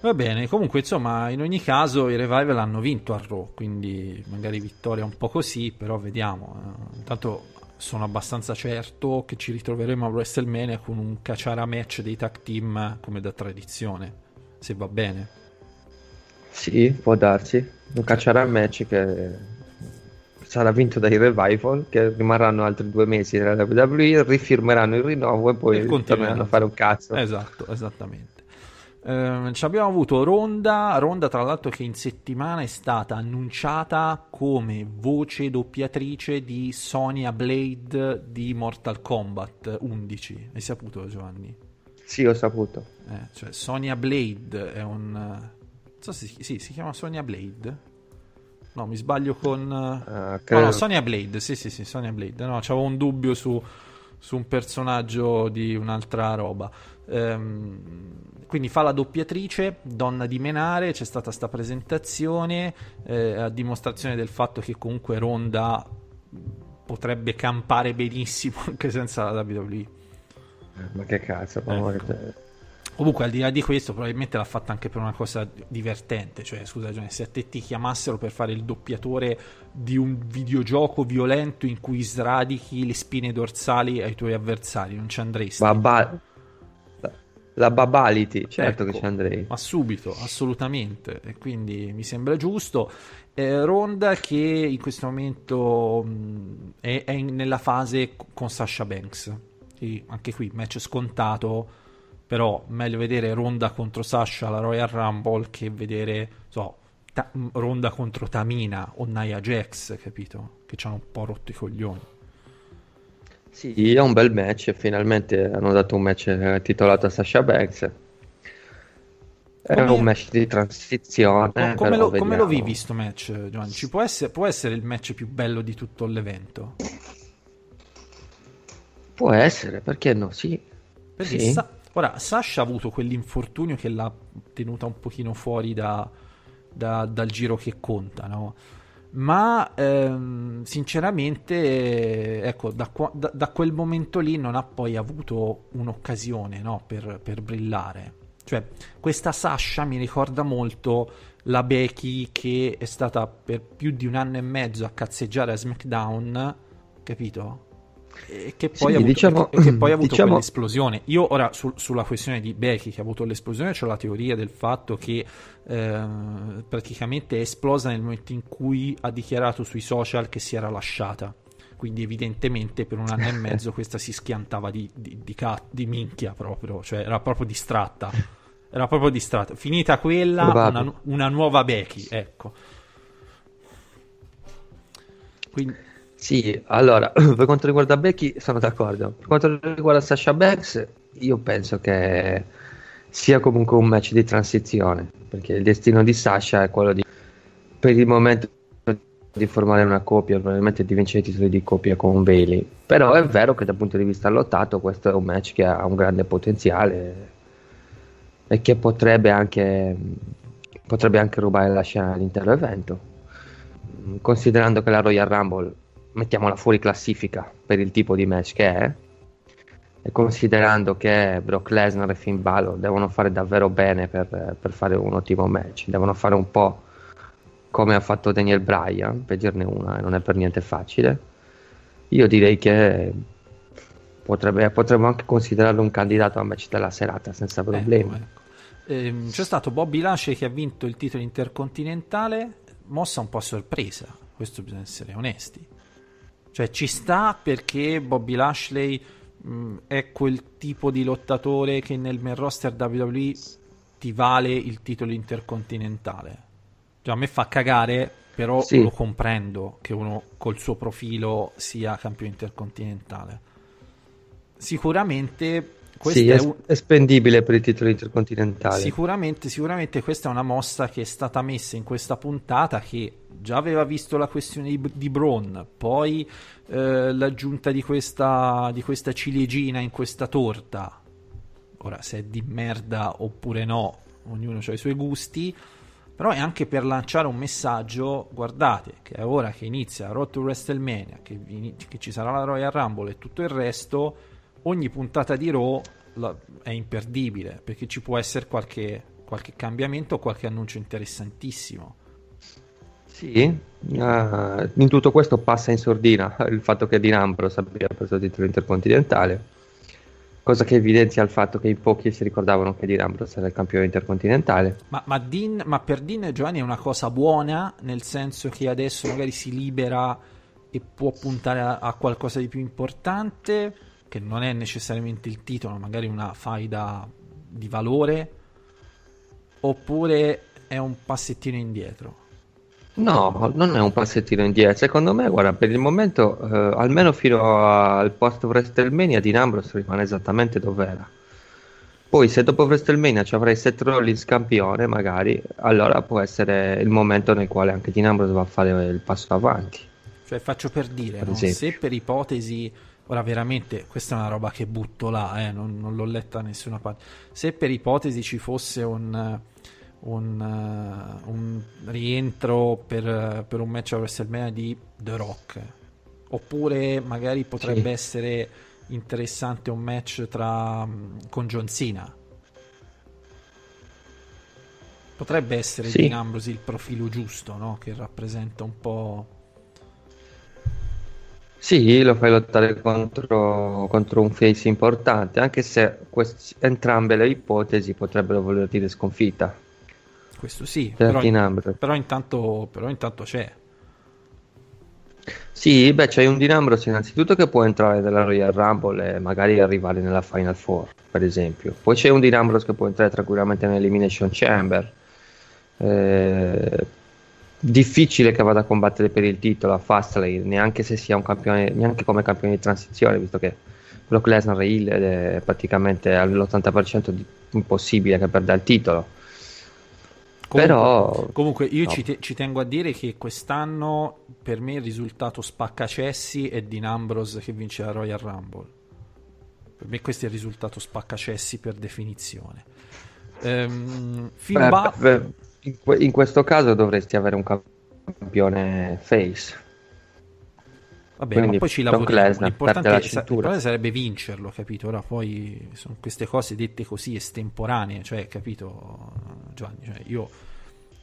Va bene, comunque insomma in ogni caso i Revival hanno vinto a Raw, quindi magari vittoria un po' così, però vediamo. eh. Intanto sono abbastanza certo che ci ritroveremo a WrestleMania con un cacciara match dei tag team come da tradizione, se va bene. Sì, può darsi. Un cacciare al match che sarà vinto dai Revival, che rimarranno altri due mesi nella WWE, rifirmeranno il rinnovo e poi continueranno. torneranno a fare un cazzo. Esatto, esattamente. Ehm, ci abbiamo avuto Ronda, Ronda tra l'altro che in settimana è stata annunciata come voce doppiatrice di Sonya Blade di Mortal Kombat 11. Hai saputo Giovanni? Sì, ho saputo. Eh, cioè Sonya Blade è un... non so se si, sì, si chiama Sonya Blade? No, mi sbaglio con... No, credo- no, Sonya Blade, sì, sì, sì, Sonya Blade. No, c'avevo un dubbio su, su un personaggio di un'altra roba. Ehm, quindi fa la doppiatrice, donna di Menare, c'è stata sta presentazione eh, a dimostrazione del fatto che comunque Ronda potrebbe campare benissimo anche senza la WWE. Ma che cazzo, Ecco. amore. Comunque, al di là di questo, probabilmente l'ha fatta anche per una cosa divertente. Cioè, scusa, se a te ti chiamassero per fare il doppiatore di un videogioco violento in cui sradichi le spine dorsali ai tuoi avversari, non ci andresti? Baba- la, la babality, certo Ecco, che ci andrei. Ma subito, assolutamente. E quindi mi sembra giusto. Eh, Ronda che in questo momento mh, è, è in- nella fase con Sasha Banks. Sì, anche qui match scontato. Però meglio vedere Ronda contro Sasha alla Royal Rumble che vedere so, Ta- mh, Ronda contro Tamina o Nia Jax, capito? Che ci hanno un po' rotto i coglioni. Sì, è un bel match. Finalmente hanno dato un match titolato a Sasha Banks. È Come- un match di transizione. Co- come, lo, come lo vivi sto match, Giovanni? Ci può essere, può essere il match più bello di tutto l'evento? Può essere, perché no? Sì. Perché Sì. Sa- ora Sasha ha avuto quell'infortunio che l'ha tenuta un pochino fuori da- da- dal giro che conta, no? Ma ehm, sinceramente, ecco, da, qua- da- da quel momento lì non ha poi avuto un'occasione no, per, per brillare. Cioè, questa Sasha mi ricorda molto la Becky che è stata per più di un anno e mezzo a cazzeggiare a SmackDown, capito? E che poi Sì, ha avuto, diciamo- e che poi ha avuto diciamo- quell'esplosione. Io ora sul- sulla questione di Becky che ha avuto l'esplosione ho la teoria del fatto che eh, praticamente è esplosa nel momento in cui ha dichiarato sui social che si era lasciata. Quindi evidentemente per un anno e mezzo questa si schiantava di, di, di ca- di minchia proprio, cioè era proprio distratta. Era proprio distratta. Finita quella, una, una nuova Becky, ecco. Quindi, Sì, allora, per quanto riguarda Becky sono d'accordo. Per quanto riguarda Sasha Banks, io penso che sia comunque un match di transizione, perché il destino di Sasha è quello di, per il momento, di formare una coppia, probabilmente di vincere i titoli di coppia con Bailey. Però è vero che dal punto di vista lottato questo è un match che ha un grande potenziale e che potrebbe anche, potrebbe anche rubare la scena all'intero evento. Considerando che la Royal Rumble mettiamola fuori classifica per il tipo di match che è e considerando che Brock Lesnar e Finn Balor devono fare davvero bene per, per fare un ottimo match devono fare un po' come ha fatto Daniel Bryan, per dirne una, e non è per niente facile, io direi che potrebbe, potremmo anche considerarlo un candidato a match della serata senza Ecco, problemi. ecco. Ehm, c'è stato Bobby Lashley che ha vinto il titolo intercontinentale, mossa un po' a sorpresa, questo bisogna essere onesti. Cioè ci sta perché Bobby Lashley mh, è quel tipo di lottatore che nel main roster WWE ti vale il titolo intercontinentale. Cioè, a me fa cagare, però Sì. lo comprendo che uno col suo profilo sia campione intercontinentale. Sicuramente Sì, è un- è spendibile per il titolo intercontinentale. Sicuramente, sicuramente questa è una mossa che è stata messa in questa puntata che già aveva visto la questione di, di Braun, poi eh, l'aggiunta di questa, di questa ciliegina in questa torta. Ora, se è di merda oppure no, ognuno ha i suoi gusti. Però è anche per lanciare un messaggio, guardate, che è ora che inizia Road to WrestleMania, che, vi- che ci sarà la Royal Rumble e tutto il resto, ogni puntata di Raw la- è imperdibile, perché ci può essere qualche, qualche cambiamento o qualche annuncio interessantissimo. Sì, eh, in tutto questo passa in sordina il fatto che Dean Ambrose abbia preso il titolo intercontinentale, cosa che evidenzia il fatto che in pochi si ricordavano che Dean Ambrose era il campione intercontinentale. Ma, ma Dean- ma per Dean Giovanni è una cosa buona, nel senso che adesso magari si libera e può puntare a, a qualcosa di più importante, che non è necessariamente il titolo, magari una faida di valore, oppure è un passettino indietro. No, non è un passettino indietro. Secondo me, guarda, per il momento, eh, almeno fino al post WrestleMania, Dean Ambrose rimane esattamente dove era. Poi, se dopo WrestleMania ci avrai Seth Rollins campione, magari, allora può essere il momento nel quale anche Dean Ambrose va a fare il passo avanti. Cioè, faccio per dire, Per no? se per ipotesi, ora veramente questa è una roba che butto là, eh, non, non l'ho letta da nessuna parte. Se per ipotesi ci fosse un, un, eh, un rientro per, per un match a WrestleMania di The Rock, oppure magari potrebbe Sì. essere interessante un match tra, con John Cena. Potrebbe essere Sì. Dean Ambrose il profilo giusto, no? Che rappresenta un po'. Sì, lo fai lottare contro, contro un face importante, anche se quest- entrambe le ipotesi potrebbero voler dire sconfitta Questo sì, per però, Ambrose. però intanto, però intanto c'è. Sì, beh, c'hai un Dean Ambrose innanzitutto che può entrare nella Royal Rumble e magari arrivare nella Final Four, per esempio. Poi c'è un Dean Ambrose che può entrare tranquillamente nell'Elimination Chamber. Eh, difficile che vada a combattere per il titolo a Fastlane, neanche se sia un campione, neanche come campione di transizione, visto che Brock Lesnar è heel ed è praticamente all'80% di- impossibile che perda il titolo. Comunque, Però comunque io no. ci, te- ci tengo a dire che quest'anno per me il risultato spaccacessi è Dean Ambrose che vince la Royal Rumble. Per me questo è il risultato spaccacessi per definizione. Ehm, Finn Beh, Ba- beh, in, que- in questo caso dovresti avere un campione face. Vabbè, Quindi ma poi ci lavoriamo. L'importante, sa- sarebbe vincerlo, capito? Ora poi sono queste cose dette così estemporanee, cioè, capito, Giovanni? Cioè, io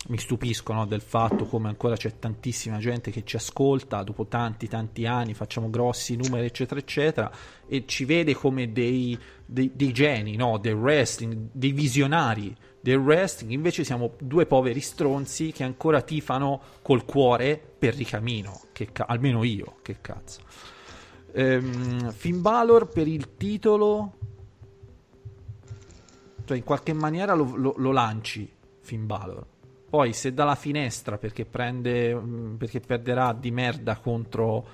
mi stupisco no, del fatto come ancora c'è tantissima gente che ci ascolta dopo tanti tanti anni, facciamo grossi numeri, eccetera, eccetera, e ci vede come dei, dei- dei geni no, del wrestling, dei visionari del wrestling, invece siamo due poveri stronzi che ancora tifano col cuore per Ricamino, che ca- almeno io, che cazzo. Ehm, Finn Balor per il titolo, cioè in qualche maniera lo, lo- lo lanci Finn Balor. Poi se dalla finestra perché prende mh, perché perderà di merda contro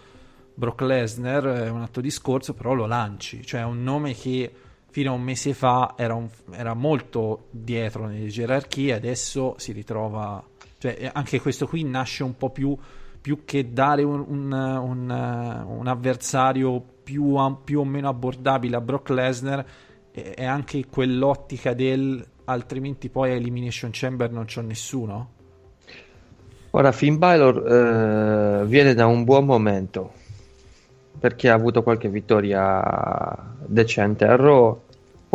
Brock Lesnar è un altro discorso, però lo lanci, cioè è un nome che fino a un mese fa era, un- era molto dietro nelle gerarchie, adesso si ritrova, cioè eh, anche questo qui nasce un po' più, più che dare un, un- un- avversario più, più o meno abbordabile a Brock Lesnar, è anche quell'ottica del altrimenti poi a Elimination Chamber non c'ho nessuno. Ora Finn Balor eh, viene da un buon momento perché ha avuto qualche vittoria decente a Raw,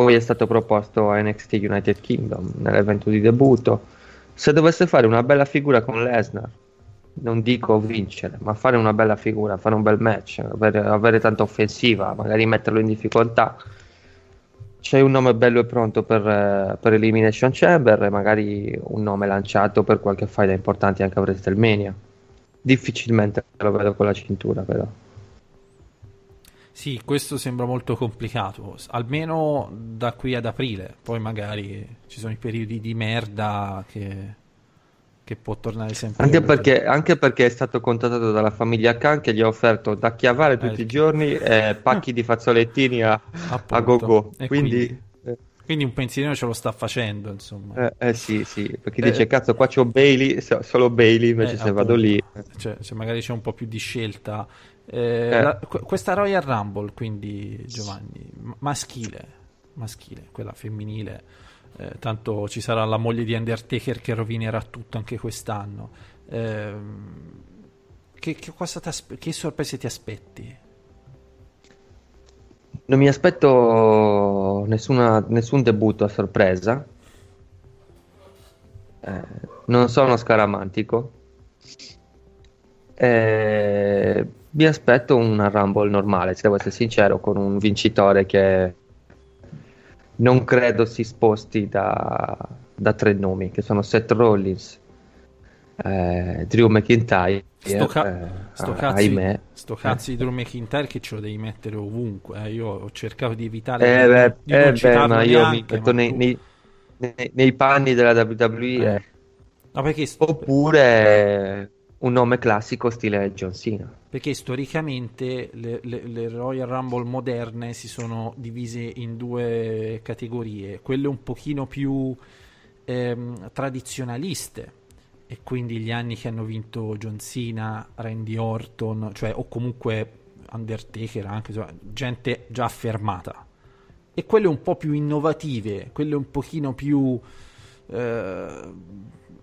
poi è stato proposto a NXT United Kingdom nell'evento di debutto, se dovesse fare una bella figura con Lesnar, non dico vincere, ma fare una bella figura, fare un bel match, avere, avere tanta offensiva, magari metterlo in difficoltà. C'è un nome bello e pronto per, per Elimination Chamber e magari un nome lanciato per qualche fight importante anche a WrestleMania. Difficilmente lo vedo con la cintura, però. Sì, questo sembra molto complicato, almeno da qui ad aprile, poi magari ci sono i periodi di merda che, che può tornare sempre. Anche perché, anche perché, è stato contattato dalla famiglia Khan che gli ha offerto da chiavare tutti eh, i giorni eh, pacchi di fazzolettini a, a go-go. Quindi, quindi, eh. quindi, un pensierino ce lo sta facendo, insomma. Eh, eh sì, sì, perché dice cazzo qua c'ho Bailey, solo Bailey, invece se appunto. vado lì... Cioè, cioè, magari c'è un po' più di scelta eh, eh. La, questa Royal Rumble, quindi Giovanni, maschile, maschile, quella femminile, eh, tanto ci sarà la moglie di Undertaker che rovinerà tutto anche quest'anno. Eh, che, che, che, sorprese ti aspetti? Non mi aspetto nessuna, nessun debutto a sorpresa. Eh, non sono scaramantico. Eh, mi aspetto una Rumble normale, se devo essere sincero, con un vincitore che non credo si sposti da, da tre nomi, che sono Seth Rollins, eh, Drew McIntyre. Sto, ca- eh, sto, cazzi, ahimè. sto cazzo di Drew McIntyre che ce lo devi mettere ovunque. Eh. Io ho cercato di evitare eh, beh, di, eh, beh, ma io mi metto nei, nei, nei, nei, panni della WWE. Eh. No, perché... Oppure un nome classico stile John Cena. Perché storicamente le, le, le, Royal Rumble moderne si sono divise in due categorie, quelle un pochino più ehm, tradizionaliste e quindi gli anni che hanno vinto John Cena, Randy Orton, cioè o comunque Undertaker, anche cioè, gente già affermata. E quelle un po' più innovative, quelle un pochino più eh,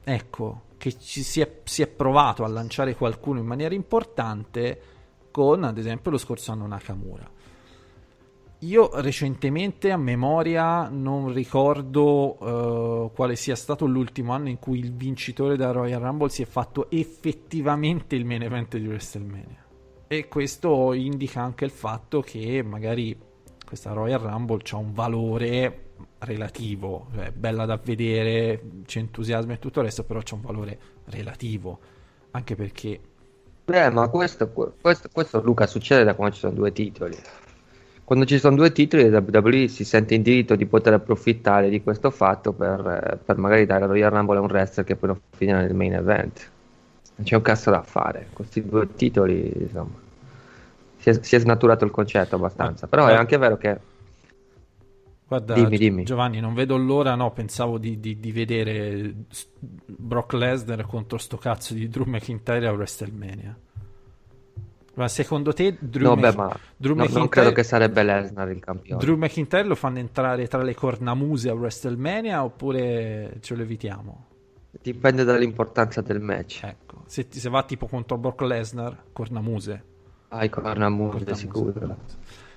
ecco, che ci si è, si è provato a lanciare qualcuno in maniera importante con ad esempio lo scorso anno Nakamura. Io recentemente a memoria non ricordo uh, quale sia stato l'ultimo anno in cui il vincitore della Royal Rumble si è fatto effettivamente il main event di WrestleMania. E questo indica anche il fatto che magari questa Royal Rumble ha un valore relativo, cioè bella da vedere, c'è entusiasmo e tutto il resto, però c'è un valore relativo, anche perché... Beh, ma questo, questo, questo Luca succede da quando ci sono due titoli. Quando ci sono due titoli, WWE si sente in diritto di poter approfittare di questo fatto per, per magari dare la Royal Rumble a un wrestler che poi non finirà nel main event. Non c'è un cazzo da fare. Questi due titoli, insomma, si è, si è snaturato il concetto abbastanza. Però è anche vero che Guarda, dimmi, dimmi. Giovanni, non vedo l'ora, no, pensavo di, di, di, vedere Brock Lesnar contro sto cazzo di Drew McIntyre a WrestleMania. Ma secondo te Drew, no, beh, ma Drew no, McIntyre... non credo che sarebbe Lesnar il campione. Drew McIntyre lo fanno entrare tra le cornamuse a WrestleMania oppure ce lo evitiamo? Dipende dall'importanza del match. Ecco, se, se va tipo contro Brock Lesnar, cornamuse. Ah, i cornamuse, cornamuse sicuro.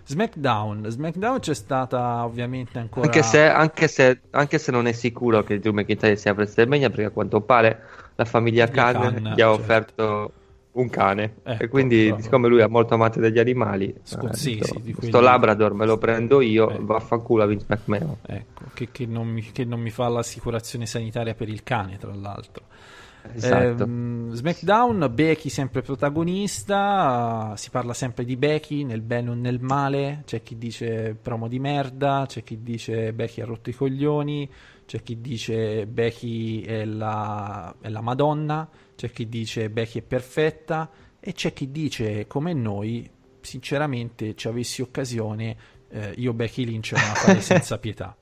SmackDown. SmackDown c'è stata ovviamente ancora. Anche se, anche se, anche se non è sicuro che Drew McIntyre sia a WrestleMania, perché a quanto pare la famiglia Khan, Khan gli ha certo. offerto un cane. Ecco, e quindi, bravo. siccome lui è molto amante degli animali, Scu- eh, sì, sto, sì, sto Labrador me lo prendo io, ecco. vaffanculo a Vince McMahon. Ecco, che, che, non mi, che non mi fa l'assicurazione sanitaria per il cane, tra l'altro. Esatto. Eh, SmackDown, Becky sempre protagonista, si parla sempre di Becky nel bene o nel male, c'è chi dice promo di merda, c'è chi dice Becky ha rotto i coglioni, c'è chi dice Becky è la, è la Madonna, c'è chi dice Becky è perfetta e c'è chi dice come noi, sinceramente ci avessi occasione, eh, io Becky Lynch la farei senza pietà.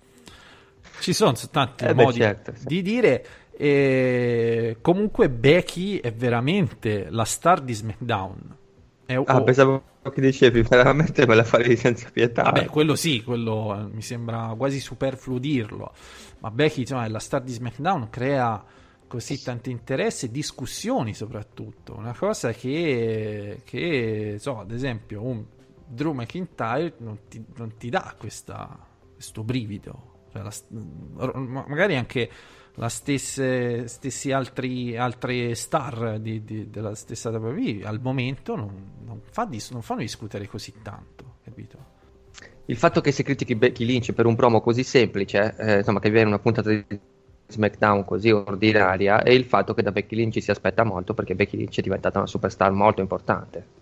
Ci sono tanti eh modi certo, sì. di dire e comunque Becky è veramente la star di SmackDown. È, ah, oh, pensavo che dicevi, veramente me la farei senza pietà. Vabbè, quello sì, quello eh, mi sembra quasi superfluo dirlo. Ma Becky, insomma, è la star di SmackDown, crea così tanto interesse e discussioni soprattutto. Una cosa che, che so, ad esempio, un Drew McIntyre non ti, non ti dà questa, questo brivido. Cioè, la, magari anche la stesse, stessi altri, altre star di, di, della stessa WWE al momento non, non, fa dis- non, fanno discutere così tanto, capito? Il fatto che si critichi Becky Lynch per un promo così semplice, eh, insomma, che viene una puntata di SmackDown così ordinaria, e il fatto che da Becky Lynch si aspetta molto perché Becky Lynch è diventata una superstar molto importante.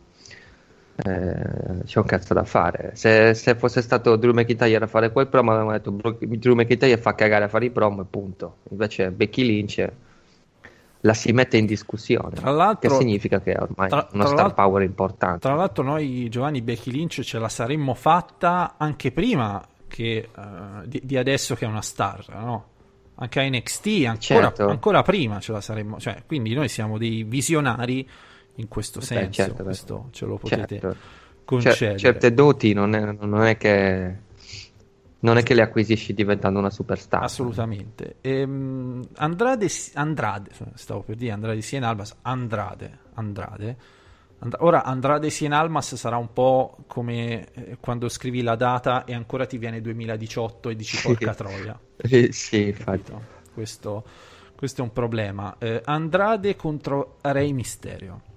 Eh, c'è un cazzo da fare. Se, se, fosse stato Drew McIntyre a fare quel promo, avremmo detto Drew McIntyre fa cagare a fare i promo e punto. Invece Becky Lynch la si mette in discussione. Tra l'altro, che significa che ormai tra, è una star power importante. Tra l'altro, noi Giovanni Becky Lynch ce la saremmo fatta anche prima che, uh, di, di, adesso che è una star, no? Anche a NXT, ancora, certo. ancora prima ce la saremmo. Cioè, quindi noi siamo dei visionari in questo senso. Beh, certo, questo ce lo potete certo. concedere. Cer- certe doti non è, non è, che non è che le acquisisci diventando una superstar. Assolutamente. Ehm, Andrade, Andrade, stavo per dire Andrade Sien Albas, Andrade, Andrade. And- ora Andrade Sien Almas sarà un po' come eh, quando scrivi la data e ancora ti viene 2018 e dici porca troia. sì, infatti. Questo, questo, è un problema. Eh, Andrade contro Rey Mysterio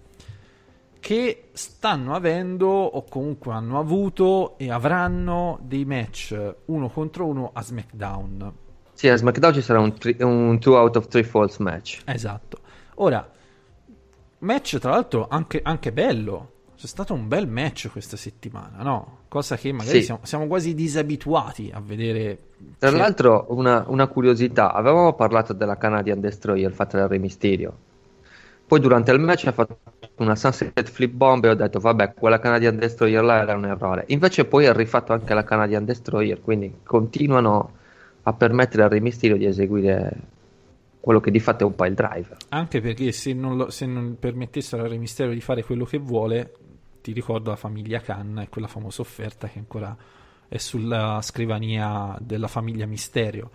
che stanno avendo o comunque hanno avuto e avranno dei match uno contro uno a SmackDown. Sì, a SmackDown ci sarà un 2 out of 3 false match. Esatto. Ora, match tra l'altro anche, anche, bello. C'è stato un bel match questa settimana, no? Cosa che magari sì. siamo, siamo, quasi disabituati a vedere. Tra cioè... l'altro, una, una, curiosità: avevamo parlato della Canadian Destroyer fatta da Re Mysterio poi durante il match ha fatto una sunset flip bomb e ho detto vabbè quella Canadian Destroyer là era un errore. Invece poi ha rifatto anche la Canadian Destroyer, quindi continuano a permettere al Re Mysterio di eseguire quello che di fatto è un pile driver. Anche perché se non, lo, se non permettessero al Re Mysterio di fare quello che vuole, ti ricordo la famiglia Khan e quella famosa offerta che ancora è sulla scrivania della famiglia Mysterio.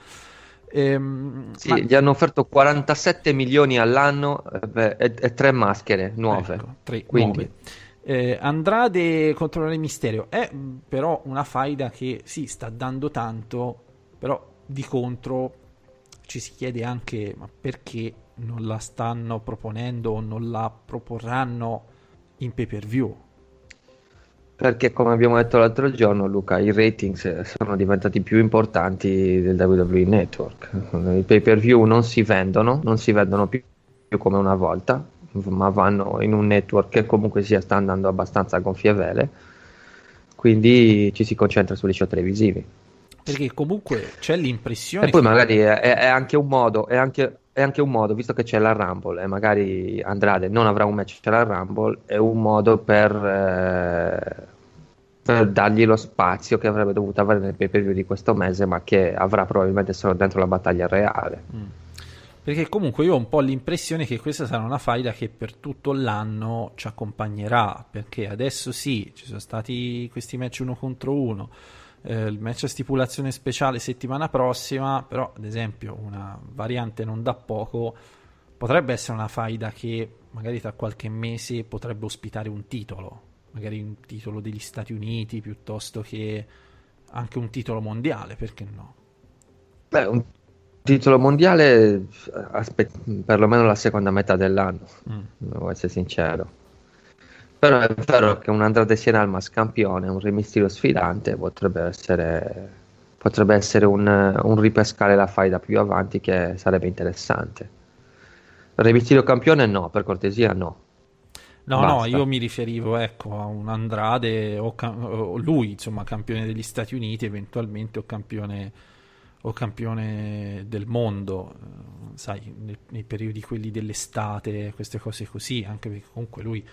Ehm, sì, ma... gli hanno offerto 47 milioni all'anno eh, e, e, tre maschere nuove. Ecco, tre Quindi... Eh, Andrade contro il Misterio. È però una faida che sì, sta dando tanto, però di contro ci si chiede anche ma perché non la stanno proponendo o non la proporranno in pay per view perché come abbiamo detto l'altro giorno Luca i ratings sono diventati più importanti del WWE Network. I pay per view non si vendono non si vendono più, più come una volta ma vanno in un network che comunque sia sta andando abbastanza a gonfie vele. Quindi ci si concentra sugli show televisivi perché comunque c'è l'impressione e poi magari è, è, anche un modo è anche, è anche un modo, visto che c'è la Rumble e magari Andrade non avrà un match c'è la Rumble, è un modo per, eh, per, dargli lo spazio che avrebbe dovuto avere nel pay per view di questo mese, ma che avrà probabilmente solo dentro la battaglia reale. Mm. Perché comunque io ho un po' l'impressione che questa sarà una faida che per tutto l'anno ci accompagnerà, perché adesso sì, ci sono stati questi match uno contro uno eh, il match a stipulazione speciale settimana prossima, però ad esempio una variante non da poco potrebbe essere una faida che magari tra qualche mese potrebbe ospitare un titolo, magari un titolo degli Stati Uniti piuttosto che anche un titolo mondiale, perché no? Beh, un titolo mondiale aspe- perlomeno la seconda metà dell'anno, mm. devo essere sincero. Però è vero che un Andrade Sien Almas campione, un Re sfidante potrebbe essere, potrebbe essere un, un, ripescare la faida più avanti che sarebbe interessante. Re campione no, per cortesia no. No, Basta. no, io mi riferivo ecco, a un Andrade o, cam- o, lui, insomma, campione degli Stati Uniti, eventualmente o campione, o campione del mondo, sai, nei, nei periodi quelli dell'estate, queste cose così, anche perché comunque lui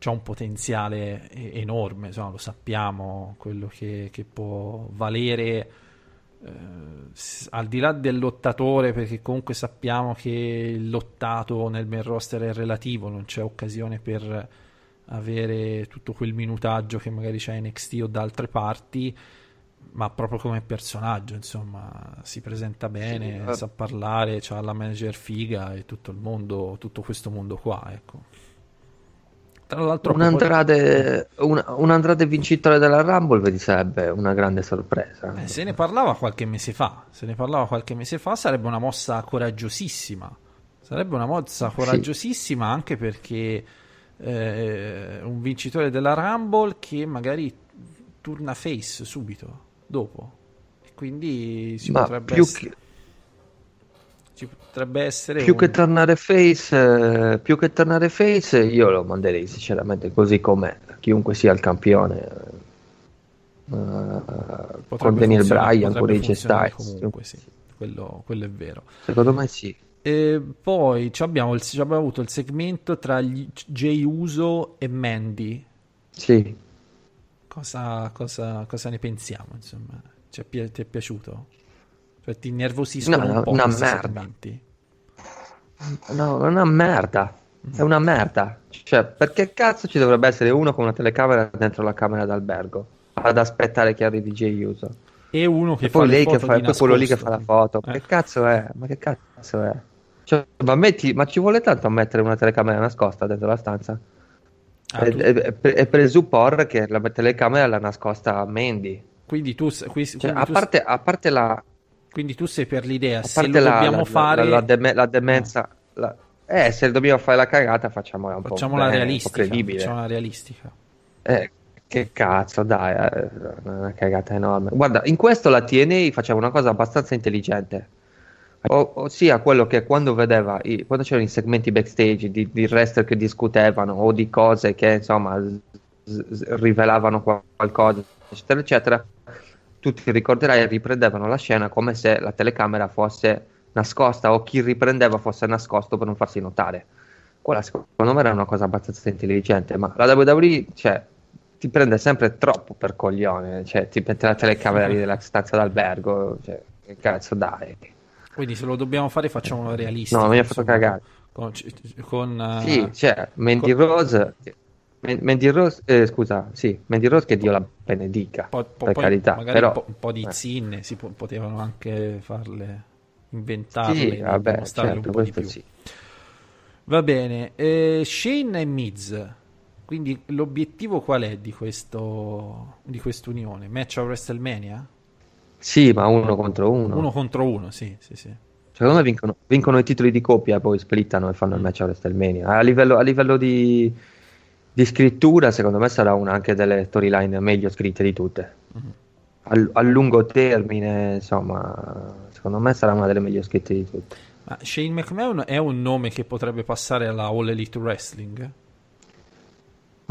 c'ha un potenziale enorme, insomma, lo sappiamo, quello che, che può valere eh, al di là del lottatore, perché comunque sappiamo che il lottato nel main roster è relativo, non c'è occasione per avere tutto quel minutaggio che magari c'è NXT o da altre parti, ma proprio come personaggio, insomma, si presenta bene, sì, sa parlare, ha la manager figa e tutto il mondo, tutto questo mondo qua, ecco Tra l'altro, un Andrade, un, un vincitore della Rumble vedi, sarebbe una grande sorpresa. Eh, se ne parlava qualche mese fa. Se ne parlava qualche mese fa, sarebbe una mossa coraggiosissima. Sarebbe una mossa coraggiosissima sì. anche perché eh, un vincitore della Rumble che magari turna face subito dopo. E quindi si Ma potrebbe più essere... che ci potrebbe essere più un... che tornare face, eh, più che tornare face, io lo manderei sinceramente così com'è, chiunque sia il campione. Uh, con Daniel Bryan, con AJ Styles. Comunque, sì, quello, quello, è vero. Secondo me sì. E poi abbiamo, il, abbiamo, avuto il segmento tra Jay Uso e Mandy. Sì. Cosa, cosa, cosa ne pensiamo? Insomma, ti è piaciuto? Cioè, ti innervosiscono no, un po' una merda. No, è una merda. È una merda. Cioè, perché cazzo ci dovrebbe essere uno con una telecamera dentro la camera d'albergo ad aspettare che arrivi Jay Uso? E uno che e fa poi le lei foto che fa, poi quello lì che fa la foto. Eh. che cazzo è? Ma che cazzo è? Cioè, ma, metti, ma ci vuole tanto a mettere una telecamera nascosta dentro la stanza? Ah, e, e- e- presupporre che la telecamera l'ha nascosta a Mandy. quindi, tu, qui- Cioè, quindi a, tu- parte, a parte la, quindi tu sei per l'idea, se lo la, dobbiamo la- fare, la- deme- la demenza, eh, se dobbiamo fare la cagata, facciamola un facciamola po' realistica. un po' credibile. Facciamola realistica. Eh, che cazzo, dai, eh, è una cagata enorme. Guarda, in questo la TNA faceva una cosa abbastanza intelligente. O- ossia quello che quando vedeva, i- quando c'erano i segmenti backstage di, di wrestler che discutevano o di cose che insomma s- s- rivelavano qual- qualcosa, eccetera, eccetera, tu ti ricorderai riprendevano la scena come se la telecamera fosse nascosta o chi riprendeva fosse nascosto per non farsi notare. Quella secondo me era una cosa abbastanza intelligente, ma la WWE, cioè, ti prende sempre troppo per coglione, cioè, ti mette la telecamera lì della stanza d'albergo, cioè, che cazzo dai? Quindi se lo dobbiamo fare facciamolo realistico. No, mi ha fatto cagare. Con, con, eh, Sì, cioè, Mandy con- Rose, Mandy Rose, eh, scusa, sì, Mandy Rose che Dio la benedica, po- po- per carità, magari però... un, po', un po' di eh. zinne si po- potevano anche farle inventarle Sì, vabbè, certo, un po' di questo più. sì. Va bene, eh, Shane e Miz. Quindi l'obiettivo qual è di, questo, di quest'unione? Match a WrestleMania? Sì, ma uno contro uno. Uno contro uno, sì, sì, sì. Secondo me vincono, vincono i titoli di coppia e poi splittano e fanno il match a WrestleMania. A livello, a livello di, di scrittura, secondo me sarà una anche delle storyline meglio scritte di tutte. Al- a lungo termine, insomma, secondo me sarà una delle meglio scritte di tutte. Ma Shane McMahon è un nome che potrebbe passare alla All Elite Wrestling?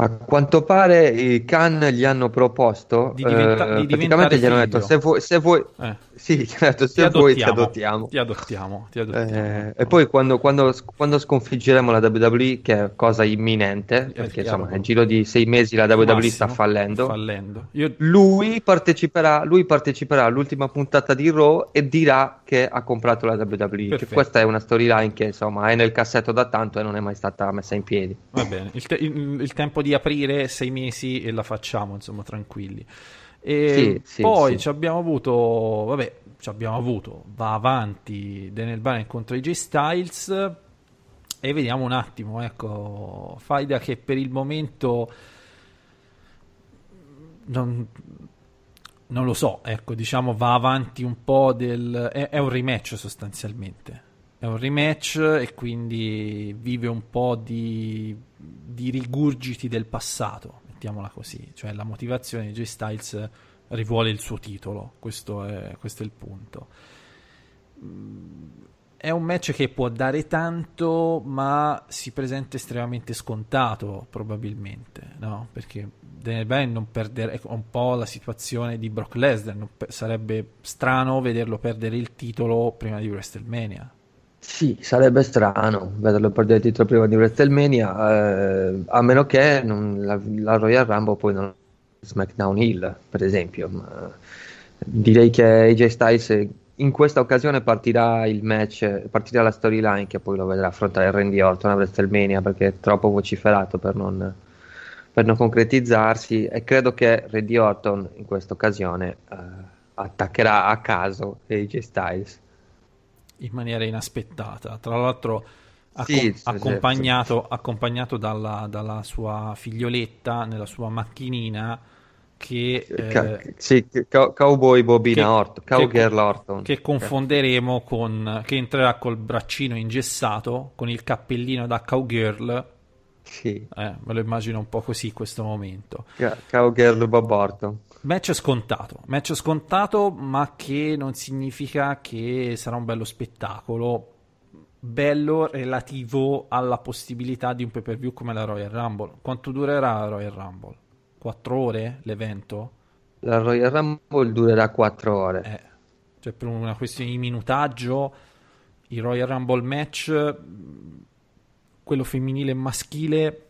A quanto pare i Khan gli hanno proposto, Di diventa- eh, di praticamente gli hanno detto se vuoi, se vuoi, Eh, sì, gli hanno detto, se vuoi ti adottiamo, adottiamo. ti adottiamo, ti adottiamo. Eh, e poi quando, quando, quando sconfiggeremo la WWE, che è cosa imminente, perché chiaro. insomma nel giro di sei mesi la WWE Massimo, sta fallendo, fallendo. Io lui parteciperà, lui parteciperà all'ultima puntata di Raw e dirà che ha comprato la WWE. Perfetto. questa è una storyline che insomma è nel cassetto da tanto e non è mai stata messa in piedi. Va bene, il, te- il- il tempo di aprire sei mesi e la facciamo, insomma, tranquilli. E Sì, sì, poi sì. ci abbiamo avuto, vabbè, ci abbiamo avuto, va avanti Daniel Bryan contro AJ Styles e vediamo un attimo, ecco, faida che per il momento non, non lo so, ecco, diciamo va avanti un po' del... è, è un rematch sostanzialmente. È un rematch e quindi vive un po' di, di rigurgiti del passato, mettiamola così. Cioè la motivazione di J Styles rivuole il suo titolo, questo è, questo è il punto. Mm, È un match che può dare tanto, ma si presenta estremamente scontato, probabilmente, no? Perché Daniel Bryan non perdere è un po' la situazione di Brock Lesnar, non pe- sarebbe strano vederlo perdere il titolo prima di WrestleMania. Sì, sarebbe strano vederlo perdere il titolo prima di WrestleMania, eh, a meno che non- la, la Royal Rumble poi non SmackDown Hill, per esempio. Ma direi che AJ Styles in questa occasione partirà il match, partirà la storyline che poi lo vedrà affrontare Randy Orton a WrestleMania perché è troppo vociferato per non, per non concretizzarsi e credo che Randy Orton in questa occasione eh, attaccherà a caso AJ Styles. in maniera inaspettata. Tra l'altro, accom- Sì, sì, accompagnato, accompagnato dalla, dalla sua figlioletta nella sua macchinina che, eh, sì, Cowboy Bobina che- Orton, Cowgirl Orton. che confonderemo con che entrerà col braccino ingessato con il cappellino da cowgirl Sì, eh, me lo immagino un po' così questo momento Ca- Cowgirl Bob Orton. match scontato match scontato ma che non significa che sarà un bello spettacolo bello relativo alla possibilità di un pay per view come la Royal Rumble quanto durerà la Royal Rumble? 4 ore l'evento? La Royal Rumble durerà 4 ore. Eh, cioè per una questione di minutaggio, il Royal Rumble match, quello femminile e maschile,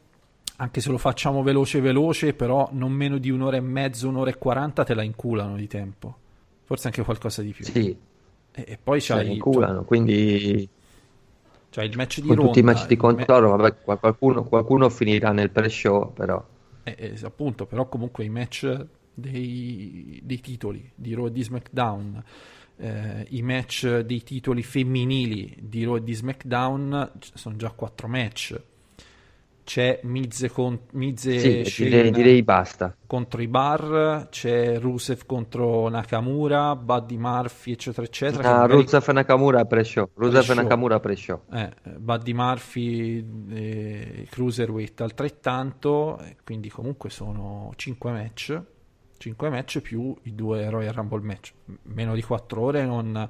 anche se lo facciamo veloce veloce, però non meno di un'ora e mezzo, un'ora e quaranta te la inculano di tempo. Forse anche qualcosa di più. Sì, E, e poi c'hai, ne inculano, quindi c'hai il match di con tutti i Ronda, match di controllo, vabbè, qual- qualcuno, qualcuno finirà nel pre-show, però Eh, eh, appunto, però comunque i match dei, dei titoli di Raw e di SmackDown, eh, i match dei titoli femminili di Raw e di SmackDown sono già quattro match. C'è Miz, con, Miz e sì, direi, direi basta. contro i Bar, c'è Rusev contro Nakamura, Buddy Murphy, eccetera, eccetera. Ah, magari- Rusev e Nakamura pre-show, Rusev Pre-show. Nakamura pre-show. eh, Buddy Murphy e Cruiserweight altrettanto, quindi comunque sono 5 match, 5 match più i due Royal Rumble match. Meno di 4 ore non,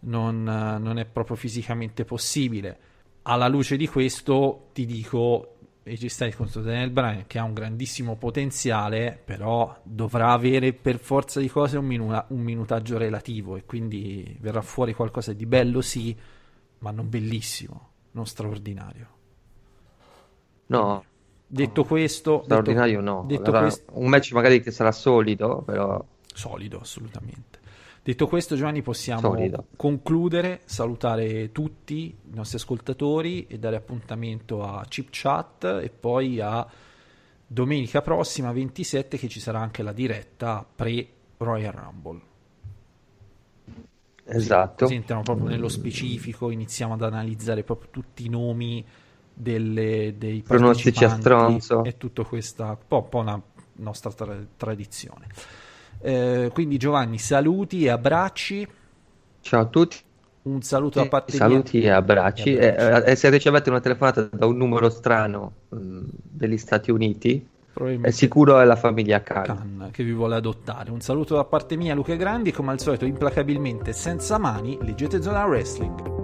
non, non è proprio fisicamente possibile. Alla luce di questo ti dico, e ci stai contro Daniel Bryan che ha un grandissimo potenziale, però dovrà avere per forza di cose un, minu- un minutaggio relativo e quindi verrà fuori qualcosa di bello sì, ma non bellissimo, non straordinario. No, Detto questo, straordinario detto, no. detto Sarà questo, Un match magari che sarà solido, però solido assolutamente. Detto questo, Giovanni, possiamo Solido. concludere, salutare tutti i nostri ascoltatori e dare appuntamento a Chip Chat e poi a domenica prossima 27 che ci sarà anche la diretta pre Royal Rumble. esatto. Così entriamo proprio nello specifico, iniziamo ad analizzare proprio tutti i nomi delle, dei Pronostici a stronzo. e tutto questa, un po', po' una nostra tra- tradizione. Eh, quindi Giovanni, saluti e abbracci. Ciao a tutti. Un saluto da parte Saluti e abbracci. E abbracci. Eh, eh, se ricevete una telefonata da un numero strano mh, degli Stati Uniti, è sicuro è la famiglia Khan. Che vi vuole adottare. Un saluto da parte mia, Luca Grandi, come al solito, implacabilmente senza mani, leggete Zona Wrestling.